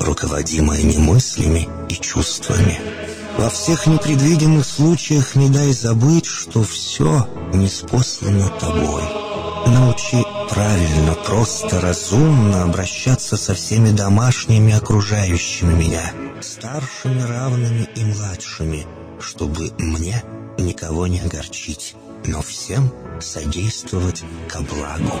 руководи моими мыслями и чувствами. Во всех непредвиденных случаях не дай забыть, что все неспослано тобой. Научи правильно, просто, разумно обращаться со всеми домашними окружающими меня, старшими, равными и младшими, чтобы мне никого не огорчить, но всем содействовать ко благу.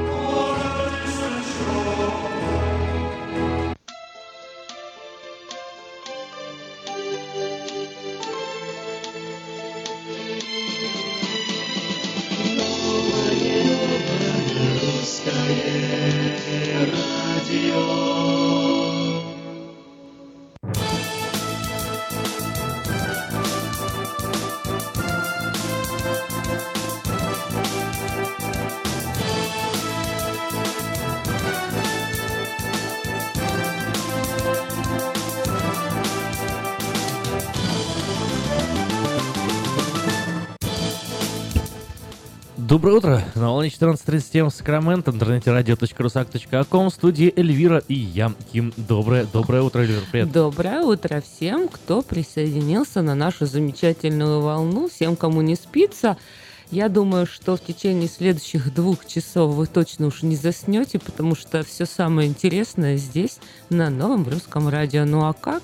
Доброе утро. На волне 14.37 в Сакраменто, интернете радио.русак.ком, в студии Эльвира и я, Ким. Доброе, доброе утро, Эльвира, привет. Доброе утро всем, кто присоединился на нашу замечательную волну, всем, кому не спится. Я думаю, что в течение следующих двух часов вы точно уж не заснете, потому что все самое интересное здесь, на новом русском радио. Ну а как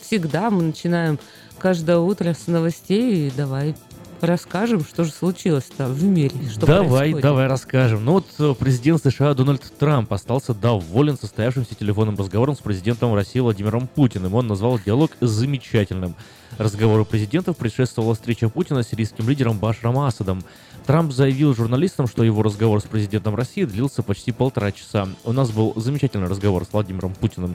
всегда, мы начинаем каждое утро с новостей. И давай расскажем, что же случилось-то в мире. Что давай, происходит. давай расскажем. Ну вот э, президент США Дональд Трамп остался доволен состоявшимся телефонным разговором с президентом России Владимиром Путиным. Он назвал диалог замечательным. Разговору президентов предшествовала встреча Путина с сирийским лидером Башаром Асадом. Трамп заявил журналистам, что его разговор с президентом России длился почти полтора часа. У нас был замечательный разговор с Владимиром Путиным.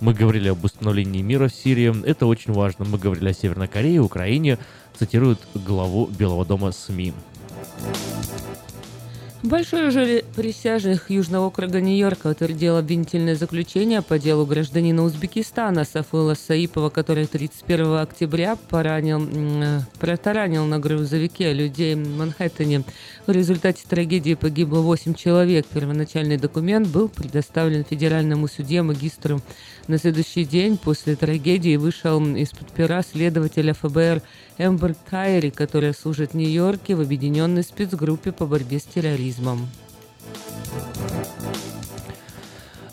Мы говорили об установлении мира в Сирии. Это очень важно. Мы говорили о Северной Корее, Украине, цитирует главу Белого дома СМИ. Большой жюри присяжных Южного округа Нью-Йорка утвердил обвинительное заключение по делу гражданина Узбекистана Сафула Саипова, который 31 октября поранил, протаранил на грузовике людей в Манхэттене. В результате трагедии погибло 8 человек. Первоначальный документ был предоставлен федеральному судье магистру. На следующий день после трагедии вышел из-под пера следователя ФБР Эмбер Кайри, которая служит в Нью-Йорке в объединенной спецгруппе по борьбе с терроризмом.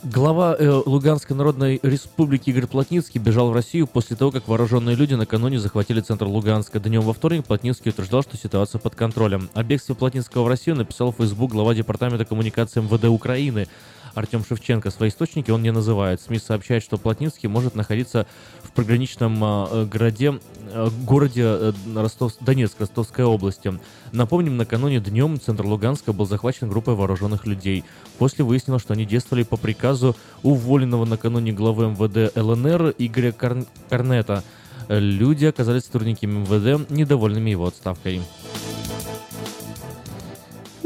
Глава э, Луганской Народной Республики Игорь Плотницкий бежал в Россию после того, как вооруженные люди накануне захватили центр Луганска. Днем во вторник Плотницкий утверждал, что ситуация под контролем. О бегстве Плотницкого в Россию написал в Facebook глава Департамента коммуникации МВД Украины. Артем Шевченко. Свои источники он не называет. СМИ сообщает, что Плотницкий может находиться в пограничном э, городе, э, городе э, Ростов, Донецк, Ростовской области. Напомним, накануне днем центр Луганска был захвачен группой вооруженных людей. После выяснилось, что они действовали по приказу уволенного накануне главы МВД ЛНР Игоря Кар... Корнета. Люди оказались сотрудниками МВД недовольными его отставкой.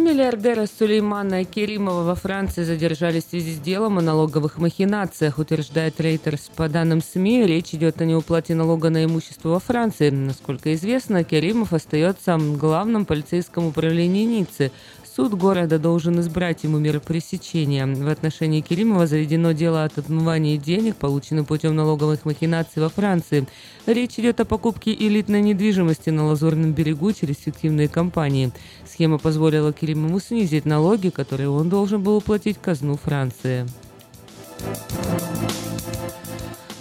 Миллиардера Сулеймана Керимова во Франции задержали в связи с делом о налоговых махинациях, утверждает Рейтерс. По данным СМИ, речь идет о неуплате налога на имущество во Франции. Насколько известно, Керимов остается главным полицейском управлении Ниццы. Суд города должен избрать ему меры пресечения. В отношении Керимова заведено дело от отмывания денег, полученных путем налоговых махинаций во Франции. Речь идет о покупке элитной недвижимости на Лазурном берегу через фиктивные компании. Схема позволила Керимову снизить налоги, которые он должен был уплатить казну Франции.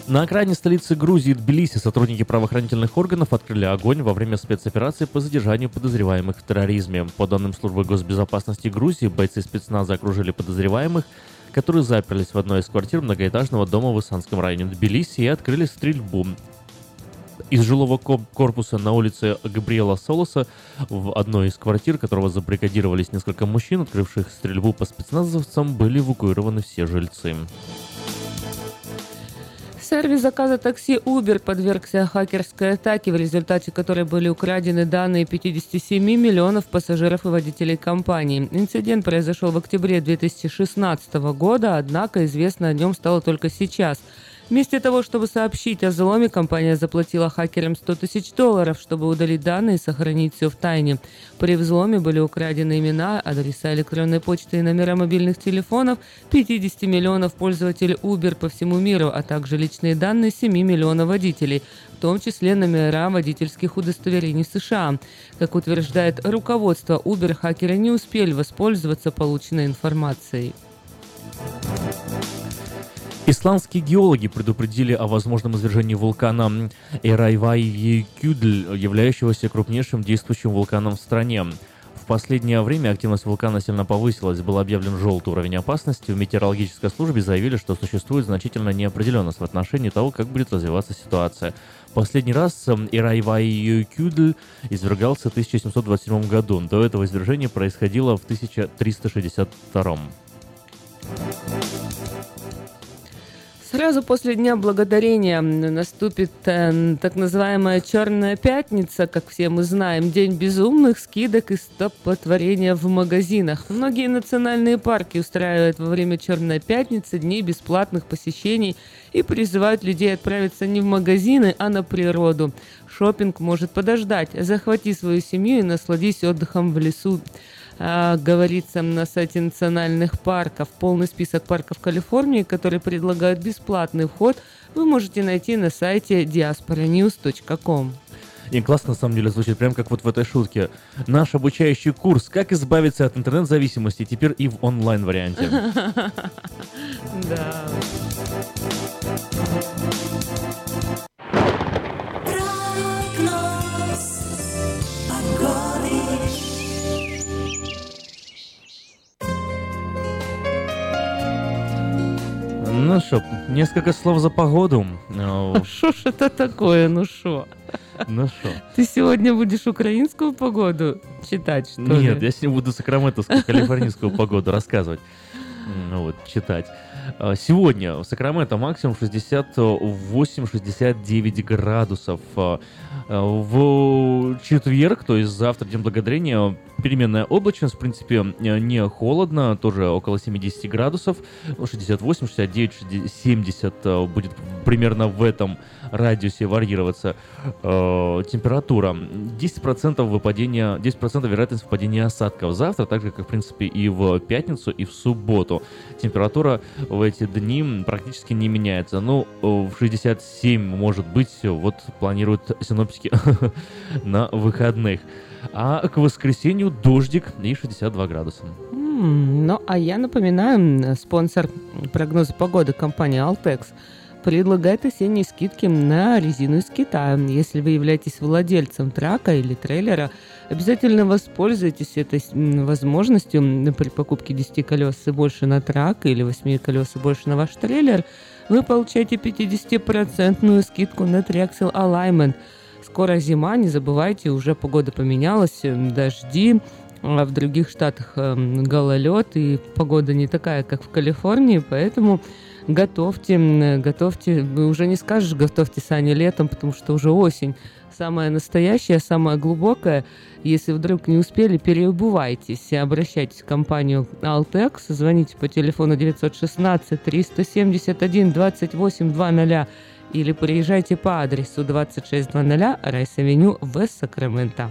На окраине столицы Грузии Тбилиси сотрудники правоохранительных органов открыли огонь во время спецоперации по задержанию подозреваемых в терроризме. По данным службы госбезопасности Грузии, бойцы спецназа окружили подозреваемых, которые заперлись в одной из квартир многоэтажного дома в Исанском районе Тбилиси и открыли стрельбу. Из жилого корпуса на улице Габриэла Солоса в одной из квартир, которого забригадировались несколько мужчин, открывших стрельбу по спецназовцам, были эвакуированы все жильцы. Сервис заказа такси Uber подвергся хакерской атаке, в результате которой были украдены данные 57 миллионов пассажиров и водителей компании. Инцидент произошел в октябре 2016 года, однако известно о нем стало только сейчас – Вместо того, чтобы сообщить о взломе, компания заплатила хакерам 100 тысяч долларов, чтобы удалить данные и сохранить все в тайне. При взломе были украдены имена, адреса электронной почты и номера мобильных телефонов 50 миллионов пользователей Uber по всему миру, а также личные данные 7 миллионов водителей, в том числе номера водительских удостоверений США. Как утверждает руководство Uber, хакеры не успели воспользоваться полученной информацией. Исландские геологи предупредили о возможном извержении вулкана Эрайвай-Кюдль, являющегося крупнейшим действующим вулканом в стране. В последнее время активность вулкана сильно повысилась, был объявлен желтый уровень опасности. В метеорологической службе заявили, что существует значительная неопределенность в отношении того, как будет развиваться ситуация. Последний раз Ирайвай Кюдль извергался в 1727 году. До этого извержение происходило в 1362. Сразу после Дня Благодарения наступит э, так называемая Черная Пятница, как все мы знаем, день безумных скидок и стопотворения в магазинах. Многие национальные парки устраивают во время Черной Пятницы дни бесплатных посещений и призывают людей отправиться не в магазины, а на природу. Шопинг может подождать. Захвати свою семью и насладись отдыхом в лесу говорится на сайте национальных парков. Полный список парков Калифорнии, которые предлагают бесплатный вход, вы можете найти на сайте diasporanews.com. И классно, на самом деле, звучит прям как вот в этой шутке. Наш обучающий курс «Как избавиться от интернет-зависимости» теперь и в онлайн-варианте. Да. Ну что, несколько слов за погоду. Что ж это такое, ну что? Ну что? Ты сегодня будешь украинскую погоду читать, что Нет, ли? я сегодня буду сакраментовскую, калифорнийскую погоду рассказывать. Ну вот, читать. А, сегодня в Сакраменто максимум 68-69 градусов. А, а, в четверг, то есть завтра, День Благодарения, переменная облачность, в принципе, не холодно, тоже около 70 градусов, 68, 69, 70 будет примерно в этом радиусе варьироваться э, температура. 10% выпадения, 10% вероятность выпадения осадков завтра, так же, как, в принципе, и в пятницу, и в субботу. Температура в эти дни практически не меняется. Ну, в 67, может быть, вот планируют синоптики на выходных. А к воскресенью дождик и 62 градуса. Ну, а я напоминаю, спонсор прогноза погоды компания Altex предлагает осенние скидки на резину из Китая. Если вы являетесь владельцем трака или трейлера, Обязательно воспользуйтесь этой возможностью при покупке 10 колес и больше на трак или 8 колес и больше на ваш трейлер. Вы получаете 50% скидку на Triaxle Alignment. Скоро зима, не забывайте, уже погода поменялась, дожди, а в других штатах гололед, и погода не такая, как в Калифорнии, поэтому готовьте, готовьте, уже не скажешь, готовьте сани летом, потому что уже осень самая настоящая, самая глубокая. Если вдруг не успели, переобувайтесь обращайтесь в компанию Altex, звоните по телефону 916 371 2800 или приезжайте по адресу 2600 Райс-авеню в Сакраменто.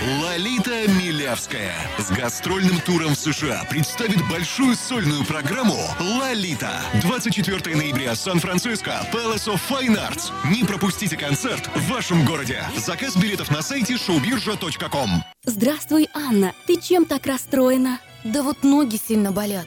Лолита Милявская с гастрольным туром в США представит большую сольную программу «Лолита». 24 ноября, Сан-Франциско, Palace of Fine Arts. Не пропустите концерт в вашем городе. Заказ билетов на сайте showbirja.com. Здравствуй, Анна. Ты чем так расстроена? Да вот ноги сильно болят.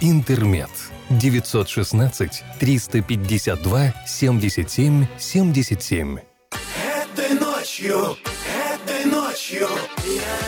«Интермед». 916 352 77 77. Этой ночью, этой ночью я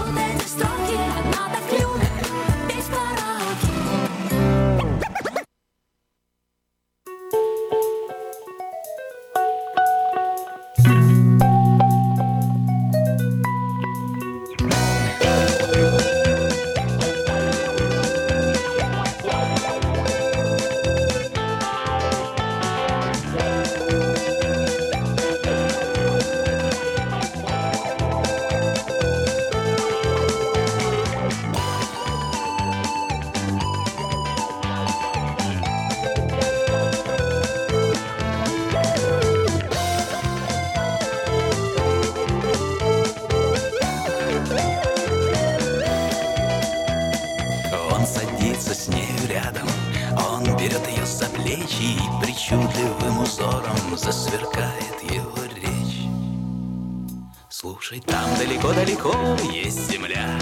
плечи причудливым узором засверкает его речь. Слушай, там далеко-далеко есть земля.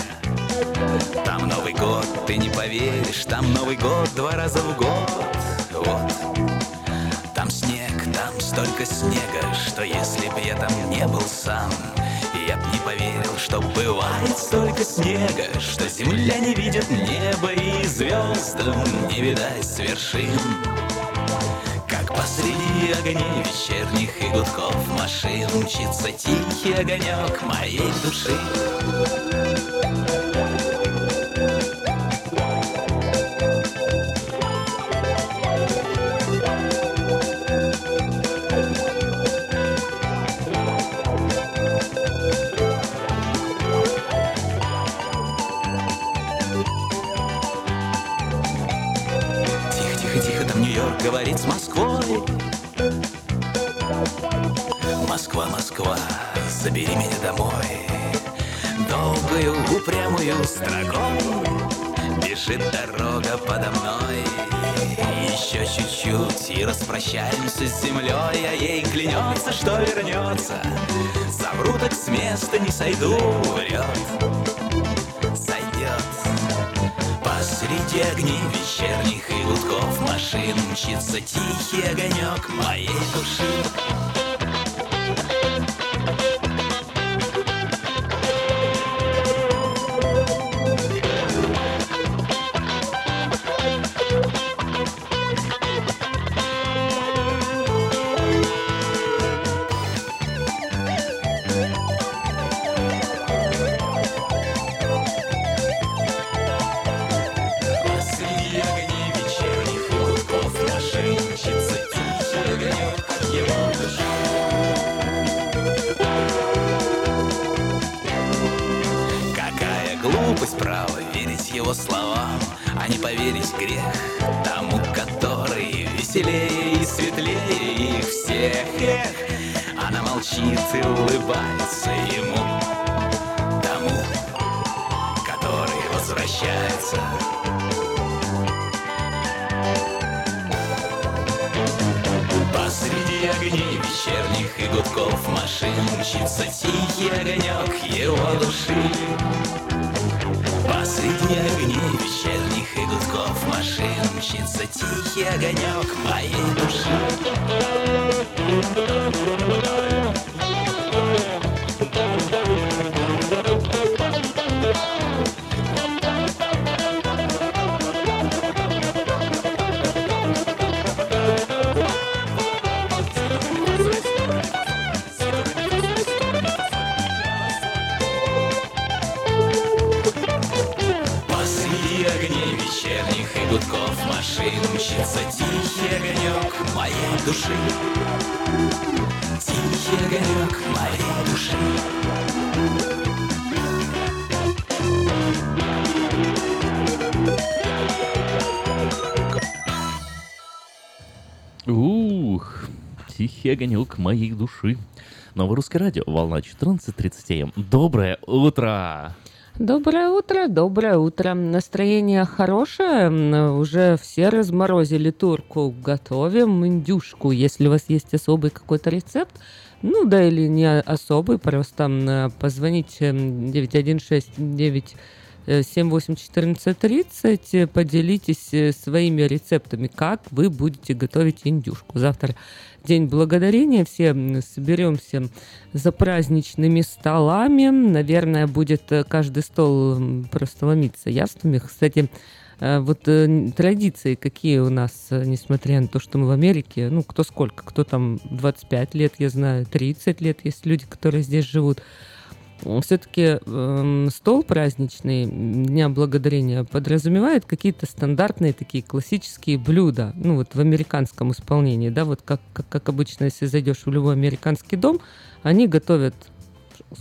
Там Новый год, ты не поверишь Там Новый год два раза в год. Вот. Там снег, там столько снега Что если б я там не был сам я б не поверил, что бывает столько снега Что земля не видит неба и звездам не видать с вершин посреди огней вечерних и гудков машин Мчится тихий огонек моей души упрямую строкой Бежит дорога подо мной. Еще чуть-чуть и распрощаемся с землей А ей клянется, что вернется. Совру так с места не сойду, врет. Сойдет. Посреди огней вечерних и гудков машин Мчится тихий огонек моей души тихий огонек моей души. Новое русское радио, волна 14.30 м. Доброе утро! Доброе утро, доброе утро. Настроение хорошее. Уже все разморозили турку. Готовим индюшку. Если у вас есть особый какой-то рецепт, ну да или не особый, просто позвоните м, 916 9 781430, поделитесь э, своими рецептами, как вы будете готовить индюшку. Завтра День Благодарения, все соберемся за праздничными столами. Наверное, будет э, каждый стол просто ломиться яствами. Кстати, э, вот традиции какие у нас, несмотря на то, что мы в Америке, ну, кто сколько, кто там 25 лет, я знаю, 30 лет, есть люди, которые здесь живут. Все-таки стол праздничный Дня Благодарения подразумевает какие-то стандартные такие классические блюда, ну вот в американском исполнении, да, вот как, как, как обычно, если зайдешь в любой американский дом, они готовят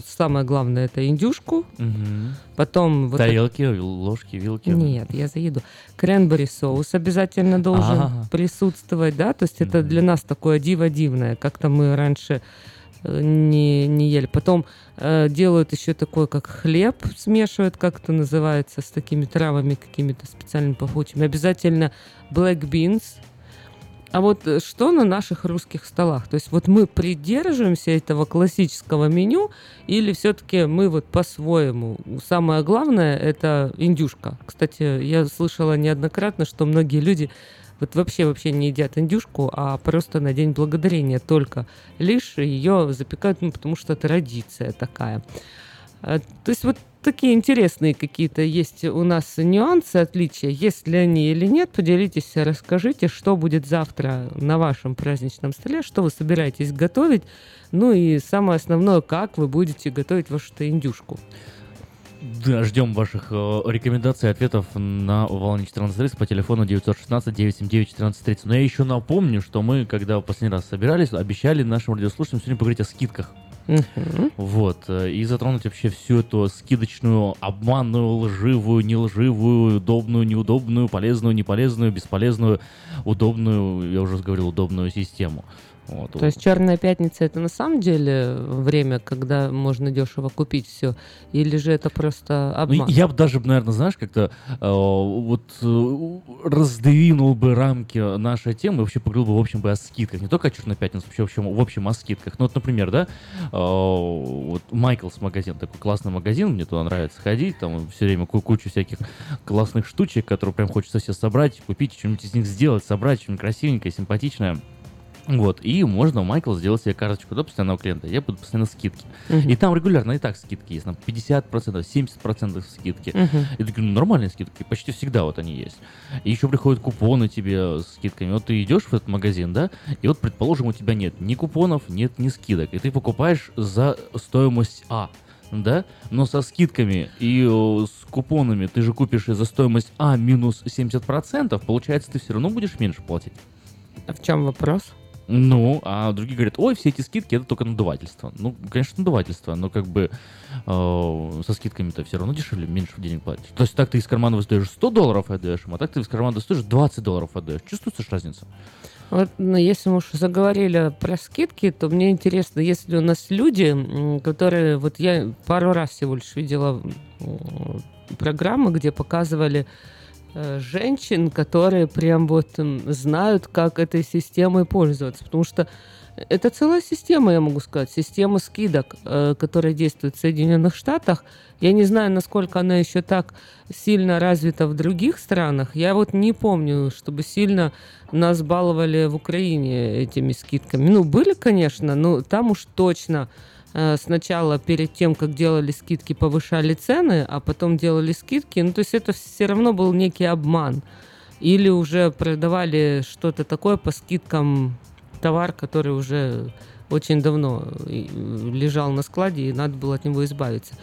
самое главное это индюшку, Мгм. потом вот Тарелки, ложки, вилки. нет, я заеду. Кренбери соус обязательно должен Ага. присутствовать, да, то есть это для нас такое диво дивное, как-то мы раньше не, не ели. Потом э, делают еще такой, как хлеб, смешивают, как это называется, с такими травами какими-то специальными пахучими. Обязательно black beans, А вот э, что на наших русских столах? То есть вот мы придерживаемся этого классического меню или все-таки мы вот по-своему? Самое главное это индюшка. Кстати, я слышала неоднократно, что многие люди вот вообще вообще не едят индюшку, а просто на День Благодарения только лишь ее запекают, ну, потому что традиция такая. А, То есть вот такие интересные какие-то есть у нас нюансы, отличия. Есть ли они или нет, поделитесь, расскажите, что будет завтра на вашем праздничном столе, что вы собираетесь готовить. Ну и самое основное, как вы будете готовить вашу-то индюшку. Да, ждем ваших э, рекомендаций и ответов на волне 14.30 по телефону 916-979-1430. Но я еще напомню, что мы, когда в последний раз собирались, обещали нашим радиослушателям сегодня поговорить о скидках. Вот. э, И затронуть вообще всю эту скидочную, обманную, лживую, нелживую, удобную, неудобную, полезную, неполезную, бесполезную, удобную, я уже говорил, удобную систему. Вот. То есть Черная пятница это на самом деле время, когда можно дешево купить все, или же это просто Ну, обман? я бы даже, наверное, знаешь, как-то э, вот э, раздвинул бы рамки нашей темы, вообще поговорил бы, в общем, бы о скидках. Не только о Черной пятнице, вообще в общем, в общем о скидках. Ну, вот, например, да, э, вот Майклс магазин, такой классный магазин, мне туда нравится ходить, там все время ку- кучу всяких классных штучек, которые прям хочется все собрать, купить, что-нибудь из них сделать, собрать, что-нибудь красивенькое, симпатичное. Вот, и можно в Майкл сделать себе карточку до постоянного клиента. Я буду постоянно скидки. Мгм. И там регулярно и так скидки есть. Там 50%, 70% скидки. Мгм. И такие, ну, нормальные скидки, почти всегда вот они есть. И еще приходят купоны тебе с скидками. Вот ты идешь в этот магазин, да, и вот, предположим, у тебя нет ни купонов, нет ни скидок. И ты покупаешь за стоимость А да, но со скидками и э, с купонами ты же купишь и за стоимость А минус 70%, получается, ты все равно будешь меньше платить. А в чем вопрос? Ну, а другие говорят, ой, все эти скидки это только надувательство. Ну, конечно, надувательство, но как бы э, со скидками-то все равно дешевле, меньше денег платишь. То есть так ты из кармана достаешь 100 долларов отдаешь, а так ты из кармана достаешь 20 долларов отдаешь. Чувствуешь разницу? Вот, ну, если мы уж заговорили про скидки, то мне интересно, если у нас люди, которые... Вот я пару раз всего лишь видела программы, где показывали женщин, которые прям вот знают, как этой системой пользоваться. Потому что это целая система, я могу сказать, система скидок, э, которая действует в Соединенных Штатах. Я не знаю, насколько она еще так сильно развита в других странах. Я вот не помню, чтобы сильно нас баловали в Украине этими скидками. Ну, были, конечно, но там уж точно э, сначала перед тем, как делали скидки, повышали цены, а потом делали скидки. Ну, то есть это все равно был некий обман. Или уже продавали что-то такое по скидкам товар, который уже очень давно э, лежал на складе, и надо было от него избавиться.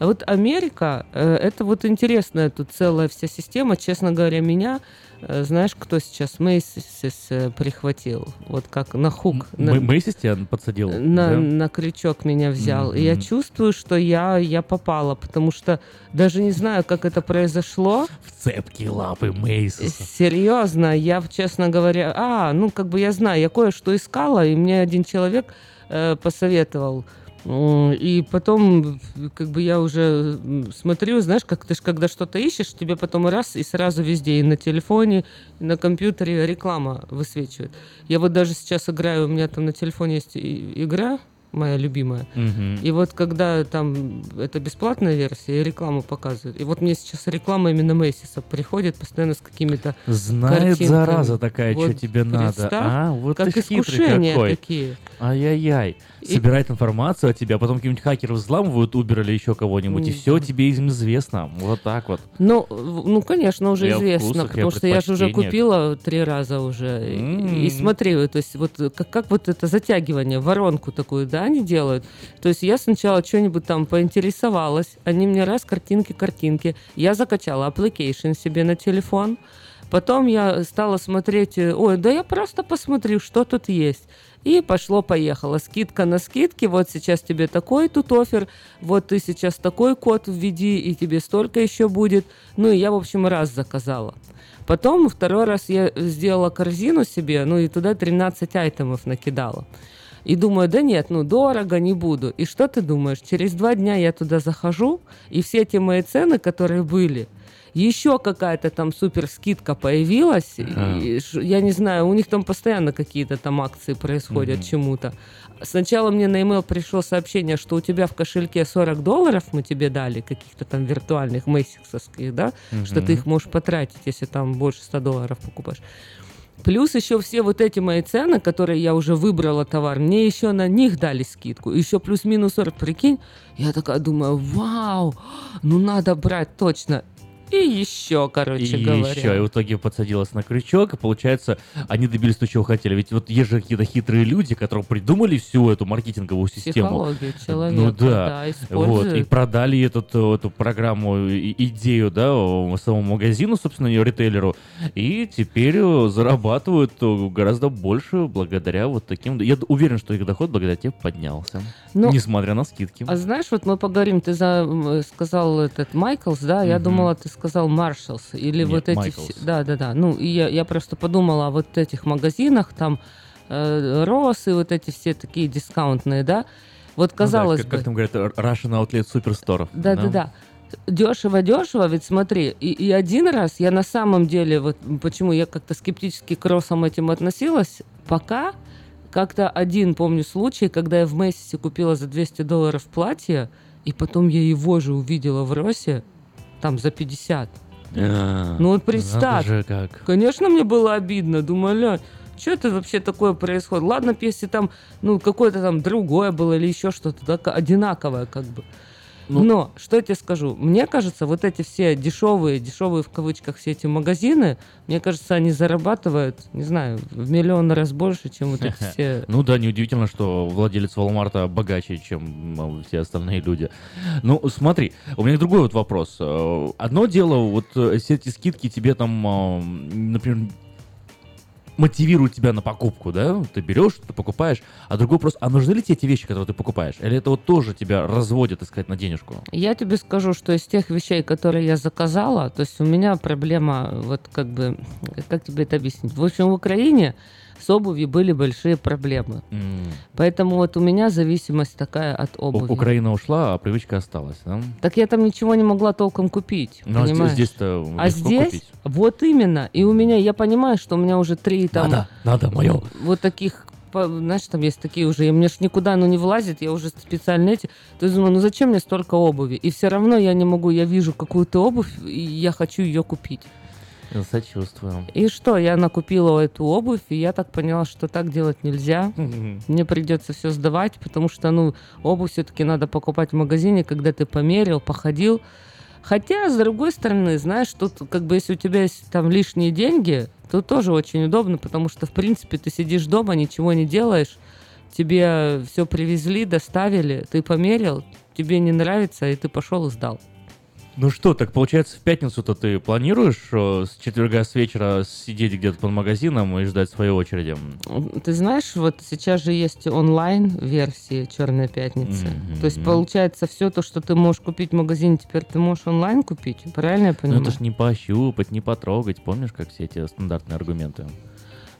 А вот Америка, э, это вот интересная тут целая вся система. Честно говоря, меня, э, знаешь, кто сейчас Мейсис э, прихватил? Вот как на хук. на- М- Мэйсис тебя подсадил? на, да? на крючок меня взял. И я чувствую, что я, я попала, потому что даже не знаю, как это произошло. В цепкие лапы Мейсиса. Серьезно, я, честно говоря, а, ну, как бы я знаю, я кое-что искала, и мне один человек э, посоветовал. И потом, как бы я уже смотрю, знаешь, как ты ж когда что-то ищешь, тебе потом раз и сразу везде, и на телефоне, и на компьютере реклама высвечивает. Я вот даже сейчас играю, у меня там на телефоне есть игра, моя любимая. Мгм. И вот когда там это бесплатная версия, и рекламу показывают. И вот мне сейчас реклама именно Мэйсиса приходит постоянно с какими-то Знает, картинками. зараза такая, Вот что тебе надо. А, вот как хитрый искушения какой. такие. Ай-яй-яй. И- Собирает информацию о тебе, а потом какие-нибудь хакеры взламывают Uber или еще кого-нибудь, и все тебе им известно. Вот так вот. Ну, ну, конечно, уже И о известно, вкусах, и потому что я же уже купила три раза уже. И- И, М. смотри, то есть вот как, как вот это затягивание, воронку такую, да, они делают. То есть я сначала что-нибудь там поинтересовалась, они мне раз картинки, картинки. Я закачала application себе на телефон. Потом я стала смотреть, э, ой, да я просто посмотрю, что тут есть. И пошло-поехало. Скидка на скидки. Вот сейчас тебе такой тут офер. Вот ты сейчас такой код введи, и тебе столько еще будет. Ну, и я, в общем, раз заказала. Потом второй раз я сделала корзину себе, ну, и туда 13 айтемов накидала. И думаю, да нет, ну дорого, не буду. И что ты думаешь? Через два дня я туда захожу, и все эти мои цены, которые были, еще какая-то там супер скидка появилась. Ага. И я не знаю, у них там постоянно какие-то там акции происходят Мгм. чему-то. Сначала мне на email пришло сообщение, что у тебя в кошельке 40 долларов мы тебе дали, каких-то там виртуальных мессиксовских, да, что ты их можешь потратить, если там больше 100 долларов покупаешь. Плюс еще все вот эти мои цены, которые я уже выбрала товар, мне еще на них дали скидку. Еще плюс-минус 40, прикинь. Я такая думаю, вау, ну надо брать точно. И еще, короче И говоря. еще, и в итоге подсадилась на крючок, и получается, они добились того, чего хотели. Ведь вот есть же какие-то хитрые люди, которые придумали всю эту маркетинговую систему. Психологию человека, Ну да. да, Вот, и продали этот, э, эту программу, и- идею, да, самому магазину, собственно, и ритейлеру, и теперь э, зарабатывают э, гораздо больше благодаря вот таким... Я уверен, что их доход благодаря тебе поднялся, Ну, несмотря на скидки. А знаешь, вот мы поговорим, ты за, сказал этот Майклс, да, я Мгм. думала, ты сказал Маршалс, или Нет, вот эти Майклс. все, да, да, да, ну, и я, я просто подумала о вот этих магазинах, там, э, Росы, вот эти все такие дискаунтные, да, вот Ну да, казалось как, бы... как там говорят, Russian Outlet Superstore. Да, да, да. Дешево, дешево, ведь смотри, и, и один раз я на самом деле, вот почему я как-то скептически к Росам этим относилась, пока как-то один, помню, случай, когда я в Мессисе купила за 200 долларов платье, и потом я его же увидела в Росе, там, за 50. А, Ну вот представь. же как. Конечно, мне было обидно. Думаю, ля, что это вообще такое происходит? Ладно, если там, ну, какое-то там другое было или еще что-то так, одинаковое как бы. Ну- Но, что я тебе скажу, мне кажется, вот эти все дешевые, дешевые в кавычках все эти магазины, мне кажется, они зарабатывают, не знаю, в миллион раз больше, чем вот эти все... Ну да, неудивительно, что владелец Walmart богаче, чем м, все остальные люди. Ну, смотри, у меня другой вот вопрос. Э, Одно дело, вот э, все эти скидки тебе там, э, например, мотивируют тебя на покупку, да? Ты берешь, ты покупаешь. А другой вопрос, а нужны ли тебе эти вещи, которые ты покупаешь? Или это вот тоже тебя разводит, так сказать, на денежку? Я тебе скажу, что из тех вещей, которые я заказала, то есть у меня проблема, вот как бы, как тебе это объяснить? В общем, в Украине с обувью были большие проблемы. М, Поэтому вот у меня зависимость такая от У- обуви. Украина ушла, а привычка осталась, да? Так я там ничего не могла толком купить, Ну, а здесь-то А здесь, купить. вот именно, и у меня, я понимаю, что у меня уже три там... Надо, надо, мое. Вот таких, знаешь, там есть такие уже, и мне ж никуда ну, не влазит, я уже специально эти... То есть думаю, ну зачем мне столько обуви? И все равно я не могу, я вижу какую-то обувь, и я хочу ее купить. Сочувствую. И что, я накупила эту обувь, и я так поняла, что так делать нельзя. Мне придется все сдавать, потому что, ну, обувь все-таки надо покупать в магазине, когда ты померил, походил. Хотя, с другой стороны, знаешь, тут как бы если у тебя есть там лишние деньги, то тоже очень удобно, потому что, в принципе, ты сидишь дома, ничего не делаешь, тебе все привезли, доставили, ты померил, тебе не нравится, и ты пошел и сдал. Ну что, так получается, в пятницу-то ты планируешь э, с четверга с вечера сидеть где-то под магазином и ждать своей очереди? Ты знаешь, вот сейчас же есть онлайн-версии Черная пятница. Мгм. То есть, получается, все то, что ты можешь купить в магазине, теперь ты можешь онлайн купить. Правильно я Ну понимаю? это ж не пощупать, не потрогать. Помнишь, как все эти стандартные аргументы?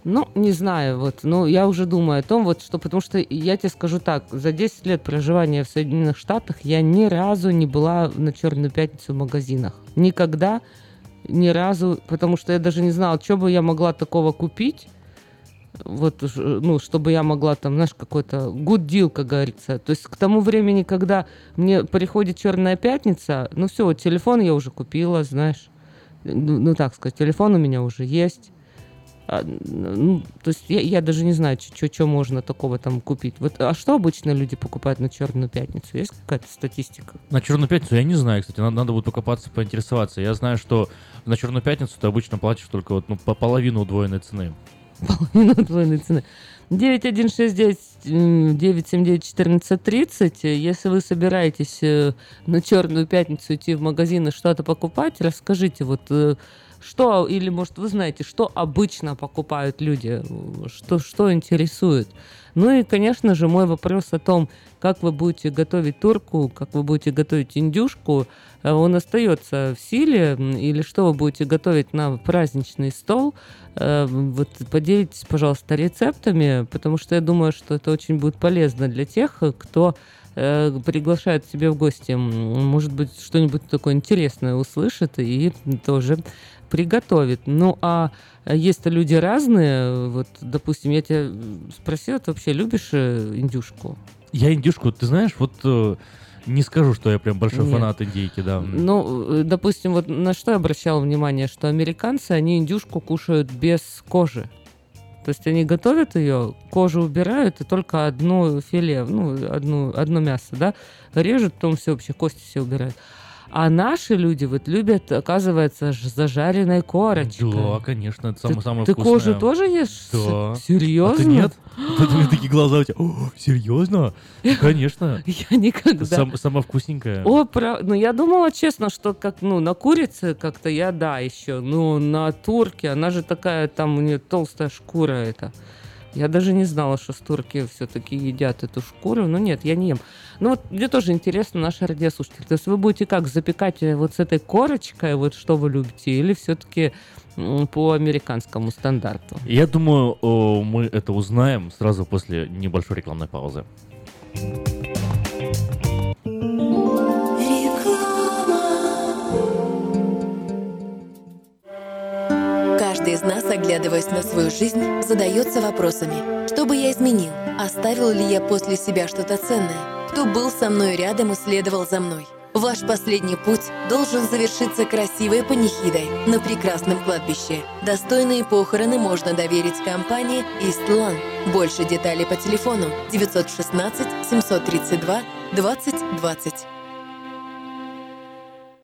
Ну, не знаю, вот, ну, я уже думаю о том, вот, что, потому что я тебе скажу так, за 10 лет проживания в Соединенных Штатах я ни разу не была на Черную пятницу в магазинах. Никогда, ни разу, потому что я даже не знала, что бы я могла такого купить, вот, ну, чтобы я могла там, знаешь, какой-то good deal, как говорится. То есть к тому времени, когда мне приходит Черная пятница, ну все, телефон я уже купила, знаешь, ну, ну, так сказать, телефон у меня уже есть. А, ну, то есть я, я даже не знаю, что можно такого там купить. Вот, а что обычно люди покупают на Черную пятницу? Есть какая-то статистика? На Черную пятницу я не знаю, кстати, надо, надо будет покопаться, поинтересоваться. Я знаю, что на Черную пятницу ты обычно платишь только вот ну, по половину удвоенной цены. Половину двойной цены. 9169-979-1430. Если вы собираетесь э, на Черную пятницу идти в магазин и что-то покупать, расскажите, вот э, что, или может вы знаете, что обычно покупают люди, что, что интересует. Ну и, конечно же, мой вопрос о том, как вы будете готовить турку, как вы будете готовить индюшку, э, он остается в силе, или что вы будете готовить на праздничный стол. Э, Вот поделитесь, пожалуйста, рецептами, потому что я думаю, что это очень будет полезно для тех, кто э, приглашает себе в гости, может быть, что-нибудь такое интересное услышит и тоже приготовит. Ну, а есть-то люди разные. Вот, допустим, я тебя спросила, ты вообще любишь э, индюшку? Я индюшку, ты знаешь, вот э, не скажу, что я прям большой Нет. фанат индейки, да. Ну, э, допустим, вот на что я обращала внимание, что американцы, они индюшку кушают без кожи. То есть они готовят ее, кожу убирают и только одно филе, ну, одну, одно мясо, да, режут, потом все вообще, кости все убирают. А наши люди вот любят, оказывается, зажаренной корочкой. Да, конечно, это самое, самое Ты вкусное. кожу тоже ешь? Да. Серьезно? А ты нет? Меня такие глаза у тебя. О, серьезно? Ну, Конечно. Я никогда. Сам- самое вкусненькое. О, прав- ну я думала, честно, что как, ну, на курице как-то я, да, еще, ну, на турке, она же такая, там у нее толстая шкура это. Я даже не знала, что с турки все-таки едят эту шкуру. Ну нет, я не ем. Ну вот мне тоже интересно, наши радиослушатели. То есть вы будете как, запекать э, вот с этой корочкой, вот что вы любите, или все-таки по американскому стандарту? Я думаю, мы это узнаем сразу после небольшой рекламной паузы. Каждый из нас, оглядываясь на свою жизнь, задается вопросами. Что бы я изменил? Оставил ли я после себя что-то ценное? Кто был со мной рядом и следовал за мной? Ваш последний путь должен завершиться красивой панихидой на прекрасном кладбище. Достойные похороны можно доверить компании Истлан. Больше деталей по телефону 916 732 2020.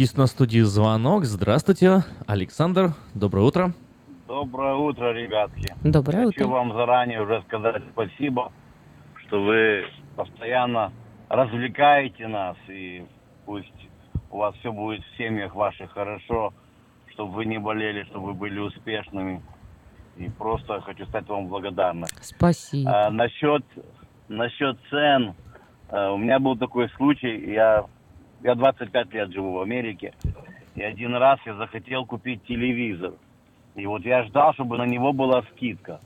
Есть на студии звонок. Здравствуйте, Александр. Доброе утро. Доброе утро, ребятки. Доброе Хочу утро. вам заранее уже сказать спасибо, что вы постоянно развлекаете нас, и пусть у вас все будет в семьях ваших хорошо, чтобы вы не болели, чтобы вы были успешными. И просто хочу стать вам благодарным. Спасибо. А, насчет, насчет цен, а, у меня был такой случай, я, я 25 лет живу в Америке, и один раз я захотел купить телевизор. И вот я ждал, чтобы на него была скидка.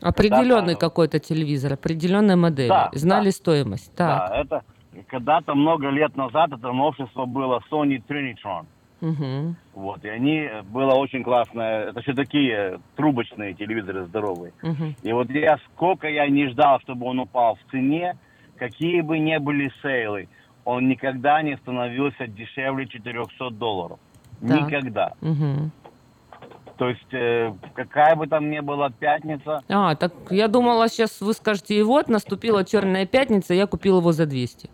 Определенный какой-то телевизор, определенная модель. Да, Знали стоимость. Так. Да, это, когда-то много лет назад это новшество было Sony Trinitron. Мгм. Вот, и они, э, было очень классное, это все такие трубочные телевизоры здоровые. Мгм. И вот я, сколько я не ждал, чтобы он упал в цене, какие бы ни были сейлы, он никогда не становился дешевле 400 долларов. Так. Никогда. Мгм. То есть, э, какая бы там ни была пятница, А, так я думала, сейчас вы скажете, и вот наступила черная пятница, я купил его за 200.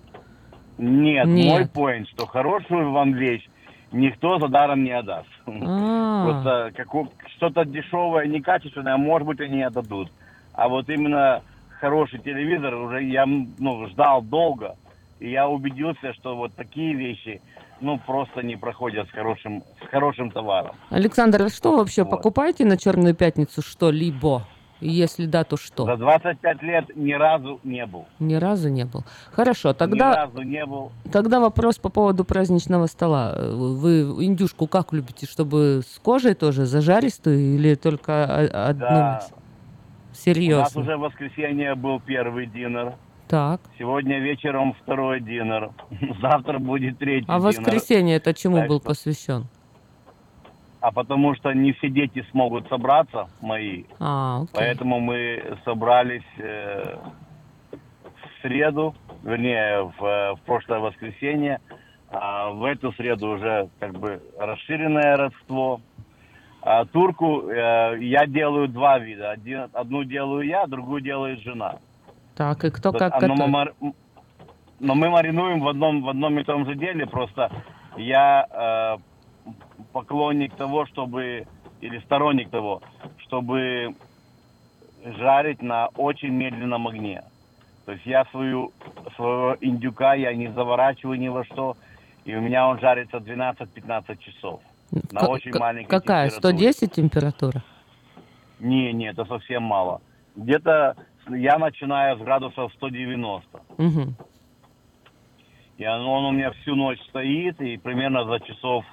нет, Нет. мой поинт, что хорошую вам вещь никто за даром не отдаст. А. Вот э, что-то дешевое, некачественное, может быть, они отдадут. А вот именно хороший телевизор уже я ну, ждал долго. И я убедился, что вот такие вещи, ну, просто не проходят с хорошим, с хорошим товаром. Александр, а что вообще покупаете на черную пятницу что-либо? Если да, то что? За 25 лет ни разу не был. Ни разу не был. Хорошо, Ни тогда, разу не был. тогда вопрос по поводу праздничного стола. Вы индюшку как любите, чтобы с кожей тоже зажаристую или только одну? Да. мясо? У нас Серьезно. уже в воскресенье был первый динер. Так. Сегодня вечером второй динер. Завтра будет третий А динер. воскресенье это чему Так был что- посвящен? А потому что не все дети смогут собраться, мои. А, окей. Поэтому мы собрались э, в среду, вернее, в, э, в прошлое воскресенье. А в эту среду уже как бы расширенное родство. А турку э, я делаю два вида. Один, одну делаю я, другую делает жена. Так, и кто То как а, но, мы, готовит? мар- м- но мы маринуем в одном, в одном и том же деле. Просто я э, поклонник того, чтобы, или сторонник того, чтобы жарить на очень медленном огне. То есть я свою, своего индюка я не заворачиваю ни во что, и у меня он жарится 12-15 часов. На Ка- очень маленькой Какая? температуре. 110 температура? Не, не, это совсем мало. Где-то я начинаю с градусов 190. Мгм. И он, он у меня всю ночь стоит, и примерно за часов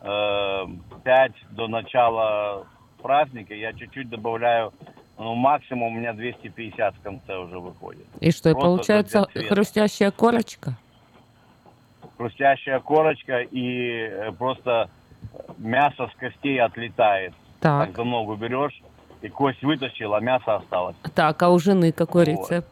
э, 5 до начала праздника я чуть-чуть добавляю, ну, максимум у меня 250 в конце уже выходит. И что, Просто получается хрустящая корочка? Хрустящая корочка, и э, просто мясо с костей отлетает. Так. Так за ногу берешь, и кость вытащил, а мясо осталось. Так, а у жены какой Вот. рецепт?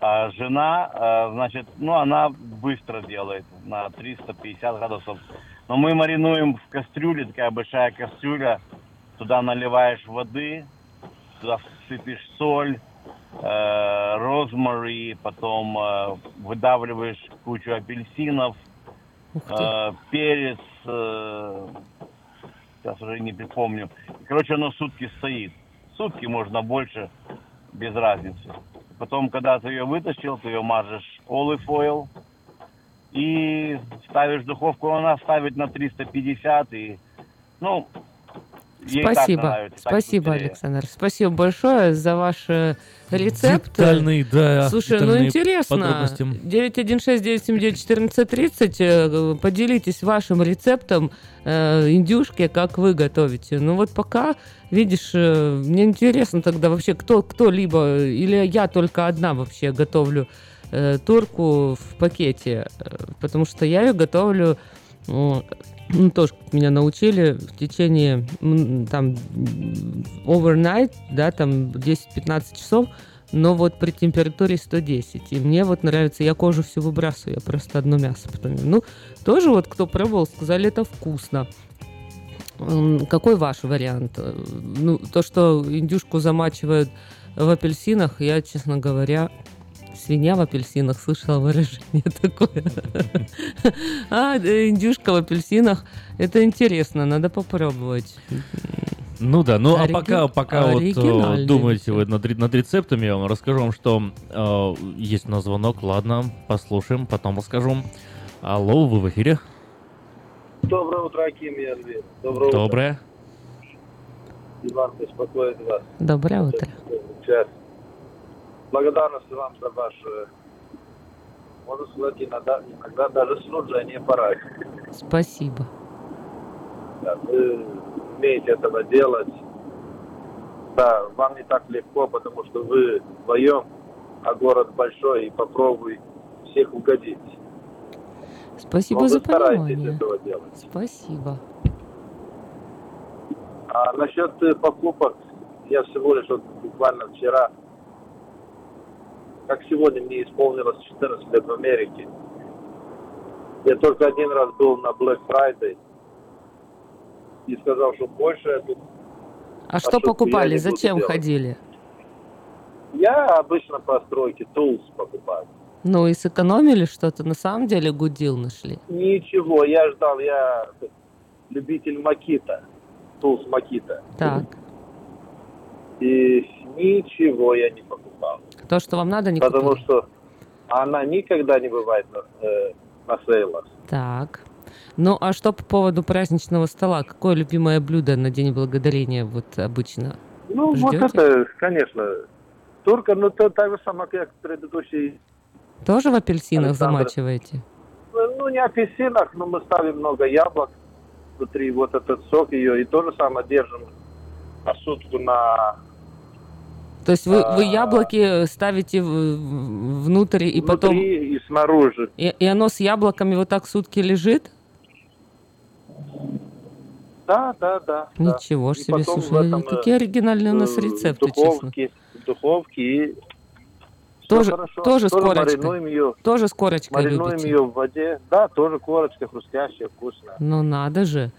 А жена, э, значит, ну, она быстро делает на 350 градусов. Но мы маринуем в кастрюле, такая большая кастрюля. Туда наливаешь воды, туда сыпешь соль, э, розмари, потом э, выдавливаешь кучу апельсинов, э, перец, э, сейчас уже не припомню. Короче, оно сутки стоит. Сутки можно больше, без разницы. Потом, когда ты ее вытащил, ты ее мажешь olive oil и ставишь в духовку. Она ставит на 350 и, ну, Спасибо. Спасибо. Александр. Спасибо большое за ваш рецепт. Детальный, да, Слушай, ну интересно. подробности. 916-979-1430. э, Поделитесь вашим рецептом э, индюшки, как вы готовите. Ну вот пока, видишь, э, мне интересно тогда вообще, кто, кто-либо, или я только одна вообще готовлю э, турку в пакете, э, потому что я ее готовлю ну, тоже меня научили в течение там overnight, да, там 10-15 часов, но вот при температуре 110. И мне вот нравится, я кожу всю выбрасываю, я просто одно мясо потом. Ну, тоже вот кто пробовал, сказали, это вкусно. Какой ваш вариант? Ну, то, что индюшку замачивают в апельсинах, я, честно говоря, свинья в апельсинах, слышала выражение такое. А, э, индюшка в апельсинах, это интересно, надо попробовать. Ну да, ну а пока, пока вот э, думаете вы над, над рецептами, я вам расскажу вам, что э, есть у нас звонок, ладно, послушаем, потом расскажу. Алло, вы в эфире? Доброе утро, Аким и. Доброе Доброе. утро. Иван беспокоит вас. Доброе утро. Сейчас. Благодарность вам за ваше, можно сказать, иногда, иногда даже служение порой. Спасибо. Да, вы умеете этого делать. Да, вам не так легко, потому что вы вдвоем, а город большой, и попробуй всех угодить. Спасибо Но за понимание. этого делать. Спасибо. А насчет э, покупок, я всего лишь вот буквально вчера, как сегодня мне исполнилось 14 лет в Америке. Я только один раз был на Black Friday и сказал, что больше я тут... А что покупали? Зачем делать. ходили? Я обычно по стройке tools покупаю. Ну и сэкономили что-то? На самом деле гудил нашли. Ничего, я ждал, я любитель Макита, tools Макита. Так. И ничего я не покупал. То, что вам надо, не Потому купили. что она никогда не бывает на, э, на сейлах. Так. Ну, а что по поводу праздничного стола? Какое любимое блюдо на День Благодарения вот обычно? Ну, Ждете? вот это, конечно, турка, но то так же самое, как предыдущий, Тоже в апельсинах Александр. замачиваете? ну, не апельсинах, но мы ставим много яблок внутри, вот этот сок ее, и то же самое держим посудку на То есть вы, вы А. яблоки ставите в- в- внутрь и потом... внутри и снаружи. И, и оно с яблоками вот так сутки лежит? Да, да, да. да. Ничего ж И себе, слушай, этом, какие э, оригинальные у нас э, рецепты, в честно. духовке и Тоже, хорошо. тоже с корочкой. ее, Тоже с корочкой маринуем любите? ее в воде. Да, тоже корочка хрустящая, вкусная. Ну надо же.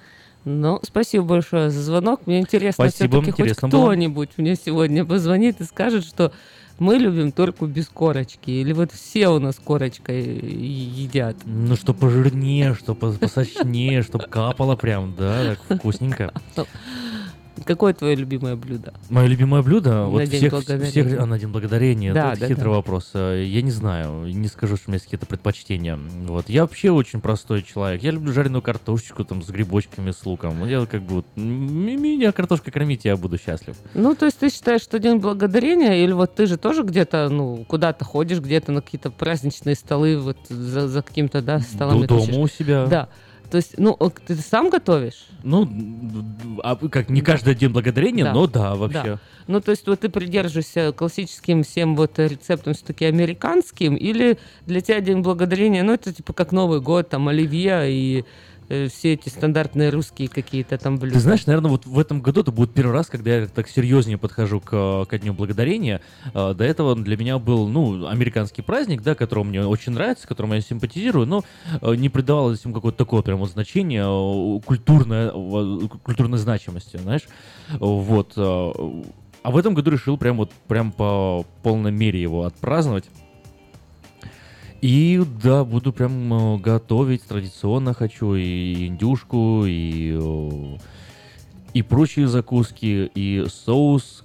Ну, спасибо большое за звонок. Мне интересно, все-таки хоть кто-нибудь мне сегодня позвонит и скажет, что мы любим только без корочки. Или вот все у нас корочкой едят. Ну, что пожирнее, что по- посочнее, чтобы капало прям, да, так вкусненько. Какое твое любимое блюдо? Мое любимое блюдо, вот День всех, благодарения. всех, а, на День Благодарения, Да, это да, хитрый да. вопрос. Э, Я не знаю, не скажу, что у меня есть какие-то предпочтения. Вот. Я вообще очень простой человек. Я люблю жареную картошечку там с грибочками, с луком. Я как бы, меня картошкой кормить, я буду счастлив. Ну, то есть ты считаешь, что День Благодарения, или вот ты же тоже где-то, ну, куда-то ходишь, где-то на какие-то праздничные столы, вот за, за какими-то, да, столами. Дома у себя. Да. То есть, ну, о, ты сам готовишь? Ну, а как не каждый день благодарения, Да. но да, вообще. Да. Ну, то есть вот ты придерживаешься классическим всем вот рецептам все-таки американским, или для тебя День Благодарения, ну, это типа как Новый год, там, оливье и э, все эти стандартные русские какие-то там блюда. Ты знаешь, наверное, вот в этом году это будет первый раз, когда я так серьезнее подхожу к, ко Дню Благодарения. Э, До этого для меня был, ну, американский праздник, да, которого мне очень нравится, которому я симпатизирую, но э, не придавалось ему какое-то такое прям вот значение э, культурное, э, культурной значимости, знаешь. Вот. А в этом году решил прям вот прям по полной мере его отпраздновать. И да, буду прям э, готовить традиционно хочу и индюшку, и, э, и прочие закуски, и соус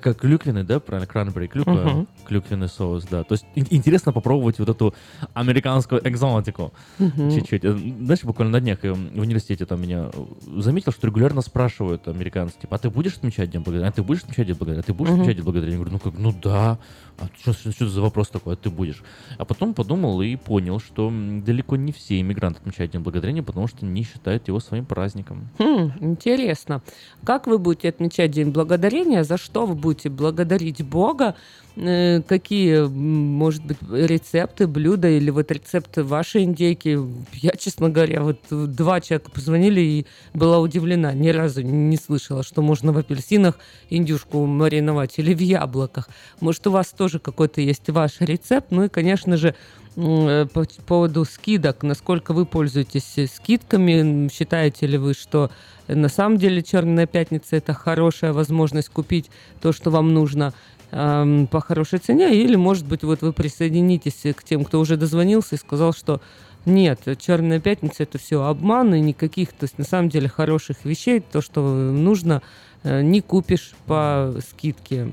как клюквенный, да, правильно, кранбери, клюква, Мгм. клюквенный соус, да. То есть ин- интересно попробовать вот эту американскую экзотику Мгм. чуть-чуть. Э, Знаешь, буквально на днях в университете там меня заметил, что регулярно спрашивают американцы, типа, а ты будешь отмечать День Благодарения? А ты будешь отмечать День Благодарения? А ты будешь Мгм. отмечать День Благодарения? Я говорю, ну как, ну да. А что, что, за вопрос такой? А ты будешь? А потом подумал и понял, что далеко не все иммигранты отмечают День Благодарения, потому что не считают его своим праздником. Хм, интересно. Как вы будете отмечать День Благодарения? За что вы будете благодарить Бога? Э, Какие, может быть, рецепты, блюда или вот рецепты вашей индейки? Я, честно говоря, вот два человека позвонили и была удивлена. Ни разу не слышала, что можно в апельсинах индюшку мариновать или в яблоках. Может, у вас тоже какой-то есть ваш рецепт? Ну и, конечно же, э, по поводу скидок. Насколько вы пользуетесь скидками? Считаете ли вы, что на самом деле Черная пятница это хорошая возможность купить то, что вам нужно эм, по хорошей цене? Или, может быть, вот вы присоединитесь к тем, кто уже дозвонился и сказал, что нет, Черная пятница это все обман и никаких, то есть на самом деле хороших вещей, то, что нужно, э, не купишь по скидке.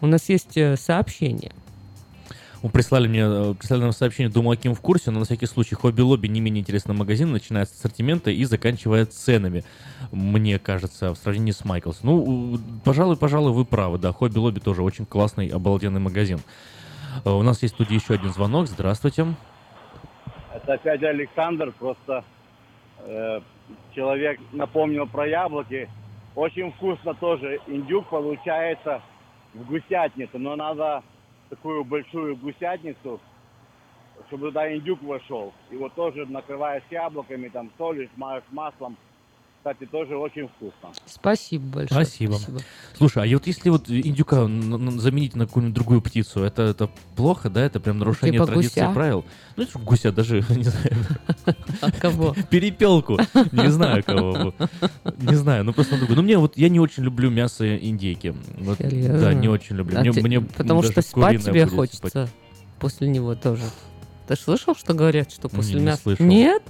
У нас есть э, сообщение. Вы прислали мне, э, прислали нам сообщение, думаю, Аким в курсе, но на всякий случай Хобби Лобби не менее интересный магазин, начиная с ассортимента и заканчивая ценами, мне кажется, в сравнении с Майклс. Ну, пожалуй, пожалуй, вы правы, да, Хобби Лобби тоже очень классный, обалденный магазин. Э, У нас есть студии еще один звонок, здравствуйте. Это опять Александр, просто э, человек напомнил про яблоки. Очень вкусно тоже. Индюк получается в гусятнице, но надо такую большую гусятницу чтобы туда индюк вошел. Его тоже накрываешь яблоками, там солишь, маешь маслом. Кстати, тоже очень вкусно. Спасибо большое. Спасибо. Слушай, а вот если вот индюка заменить на какую-нибудь другую птицу, это, это плохо, да? Это прям нарушение Типа традиции гуся? правил? Ну, это гуся даже, не знаю. А кого? Перепелку. Не знаю кого. Не знаю, ну просто другую. Ну, мне вот, я не очень люблю мясо индейки. Вот, да, не очень люблю. А Мне, те- мне Потому что спать тебе хочется спать. после него тоже. Ты слышал, что говорят, что Не, после не мяса... слышал. Нет?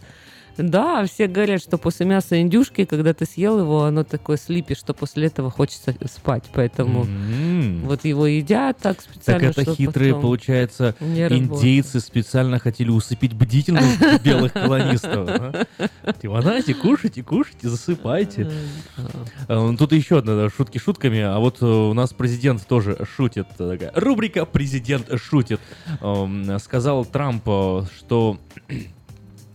Да, все говорят, что после мяса индюшки, когда ты съел его, оно такое слипи, что после этого хочется спать. Поэтому М. вот его едят так Так специально, это чтобы хитрые, получается, индейцы специально хотели усыпить бдительность белых колонистов. а? Типа, знаете, кушайте, кушайте, засыпайте. А, ну, Тут еще одна шутки шутками, а вот э, у нас президент тоже шутит. э, Такая рубрика «Президент шутит». Сказал Трамп, э, что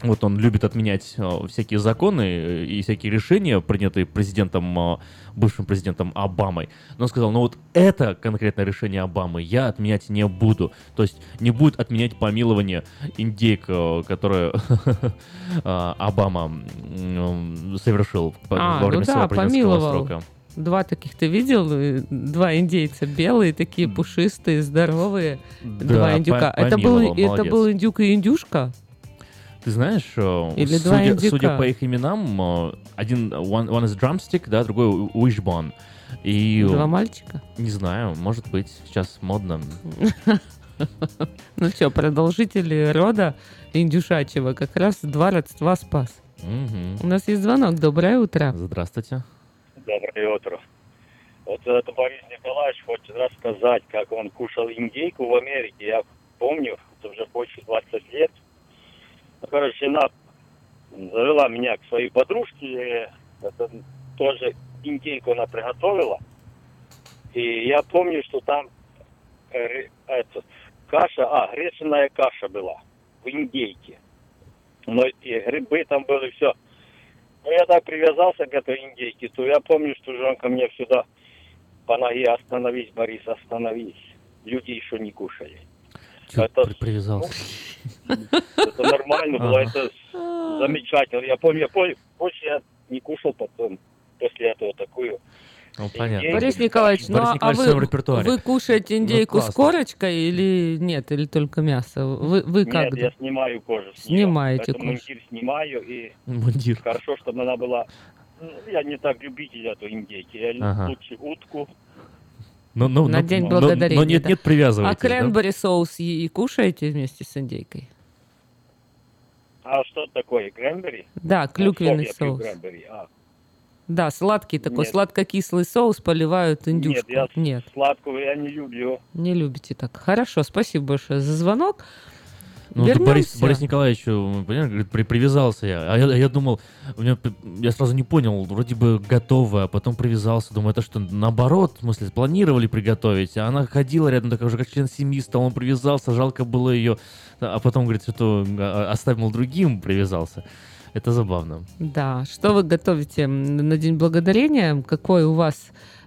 вот он любит отменять э, всякие законы э, и всякие решения, принятые президентом, э, бывшим президентом Обамой. Но он сказал, ну вот это конкретное решение Обамы я отменять не буду. То есть не будет отменять помилование индейк, э, которое Обама совершил А, во время ну да, своего президентского помиловал. срока. Два таких ты видел? Два индейца белые, такие пушистые, здоровые. Да, два индюка. по- это, был индюк и индюшка? Ты знаешь, э, Или два судя, судя по их именам, э, один one, one is drumstick, да, другой wishbone. И Два мальчика? Не знаю, может быть, сейчас модно. Ну что, продолжители рода индюшачьего как раз два родства спас. У нас есть звонок. Доброе утро. Здравствуйте. Доброе утро. Вот это Борис Николаевич хочет рассказать, как он кушал индейку в Америке. Я помню, это уже больше 20 лет. Короче, жена завела меня к своей подружке. Это тоже индейку она приготовила. И я помню, что там э, этот, каша, а, гречневая каша была в индейке. Но и грибы там были, все. Ну, я так привязался к этой индейке, то я помню, что жена ко мне сюда по ноге остановись, Борис, остановись. Люди еще не кушали. Чё Это, при- привязался? это нормально было, это замечательно. Я помню, я помню, больше я не кушал потом, после этого такую. Ну, понятно. Борис Николаевич, ну Борис а Николаевич вы, репертуаре. вы кушаете индейку с классно. корочкой или нет, или только мясо? Вы, вы как? Нет, я снимаю кожу. с. Снимаете Это кожу. мундир снимаю и Мундир. хорошо, чтобы она была... ну, Я не так любитель эту индейки. Я Ага. лучше утку. Ну, ну, На ну, День но- Благодарения. Но, нет, да. нет, привязывайтесь. А кренбери соус и, и кушаете вместе с индейкой? А что такое? Кренбери? Да, Ну, клюквенный пью соус. кренбери. А, Да, сладкий такой, Нет. сладко-кислый соус поливают индюшку. Нет, я Нет, сладкого я не люблю. не любите так. Хорошо, спасибо большое за звонок. Ну, тут Борис, Вернемся. Борис Николаевич, говорит, при- привязался я. А я, а я думал, у меня, я сразу не понял, вроде бы готово, а потом привязался. Думаю, это что, наоборот, в смысле, планировали приготовить, а она ходила рядом, такая уже как член семьи стал, он привязался, жалко было ее, а потом, говорит, что а, оставил другим, привязался. Это забавно. Да, что вы готовите на День Благодарения? Какой у вас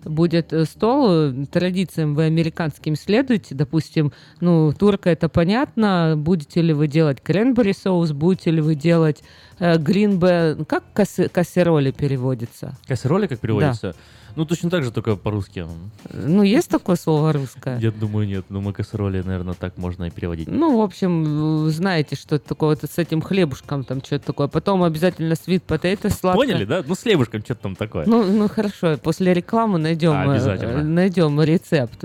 будет э, стол? Традициям вы американским следуете? Допустим, ну, турка это понятно. Будете ли вы делать кренбери соус? Будете ли вы делать э, гринбе? Как кассе- кассероли переводится? Кассероли как переводится? Ну, точно так же, только по-русски. Ну, есть такое слово русское? Я думаю, нет. Думаю, кассероли, наверное, так можно и переводить. Ну, в общем, знаете, что это такое вот с этим хлебушком, там что-то такое. Потом обязательно свит потейто сладкое. Поняли, да? Ну, с хлебушком что-то там такое. Ну, ну хорошо, после рекламы найдем, э, Обязательно. найдем рецепт.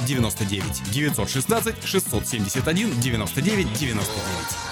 99 916 671 99 99.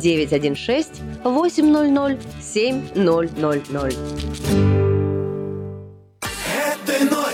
916 800 7000.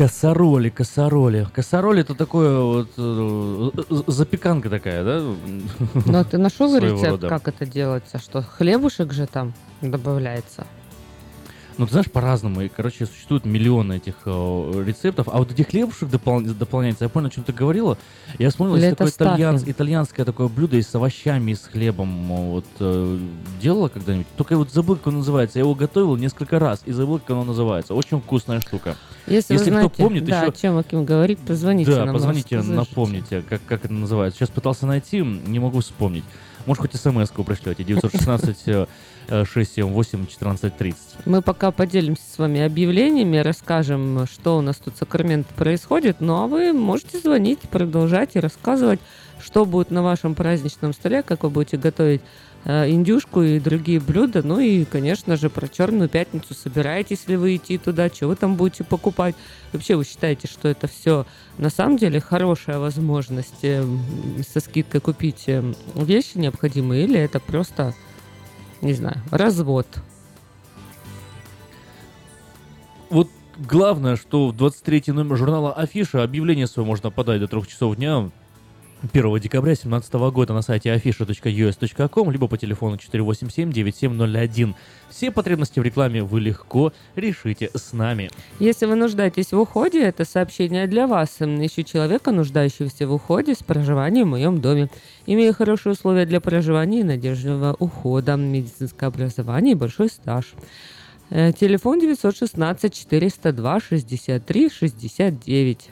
Косороли, косороли. Косороли это такое вот э, запеканка такая, да? Ну, а ты нашел рецепт, рода. как это делается? Что, хлебушек же там добавляется? Ну, ты знаешь, по-разному. И, короче, существует миллионы этих э, рецептов. А вот этих хлебушек допол- дополняется. Я понял, о чем ты говорила. Я вспомнил, есть это такое итальян- стаффинг? итальянское такое блюдо и с овощами, и с хлебом. э, Вот э, делала когда-нибудь? Только я вот забыл, как оно называется. Я его готовил несколько раз и забыл, как оно называется. Очень вкусная штука. Если, вы кто знаете, помнит, да, еще... о чем Аким говорит, позвоните Да, нам. позвоните, расскажите. напомните, как, как это называется. Сейчас пытался найти, не могу вспомнить. Может, хоть смс-ку пришлете. 916 678 1430. Мы пока поделимся с вами объявлениями, расскажем, что у нас тут в Сакраменто происходит. Ну а вы можете звонить, продолжать и рассказывать, что будет на вашем праздничном столе, как вы будете готовить э, индюшку и другие блюда. Ну и, конечно же, про Черную пятницу. Собираетесь ли вы идти туда, что вы там будете покупать? Вообще вы считаете, что это все на самом деле хорошая возможность э, со скидкой купить э, вещи необходимые, или это просто, не знаю, развод? Вот главное, что в 23 номер журнала Афиша объявление свое можно подать до 3 часов дня 1 декабря 2017 года на сайте afisha.us.com, либо по телефону 487-9701. Все потребности в рекламе вы легко решите с нами. Если вы нуждаетесь в уходе, это сообщение для вас. Ищу человека, нуждающегося в уходе с проживанием в моем доме. Имею хорошие условия для проживания и надежного ухода, медицинское образование и большой стаж. Э, Телефон 916 402 63 69.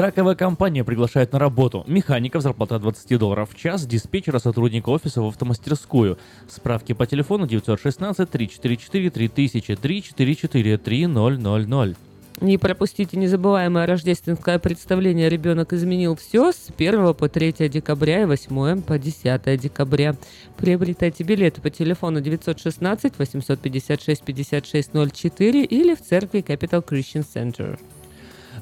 Траковая компания приглашает на работу механиков, зарплата 20 долларов в час, диспетчера, сотрудника офиса в автомастерскую. Справки по телефону 916 344 3000 344 3000. Не пропустите незабываемое рождественское представление «Ребенок изменил все» с 1 по 3 декабря и 8 по 10 декабря. Приобретайте билеты по телефону 916 856 5604 или в церкви Capital Christian Center.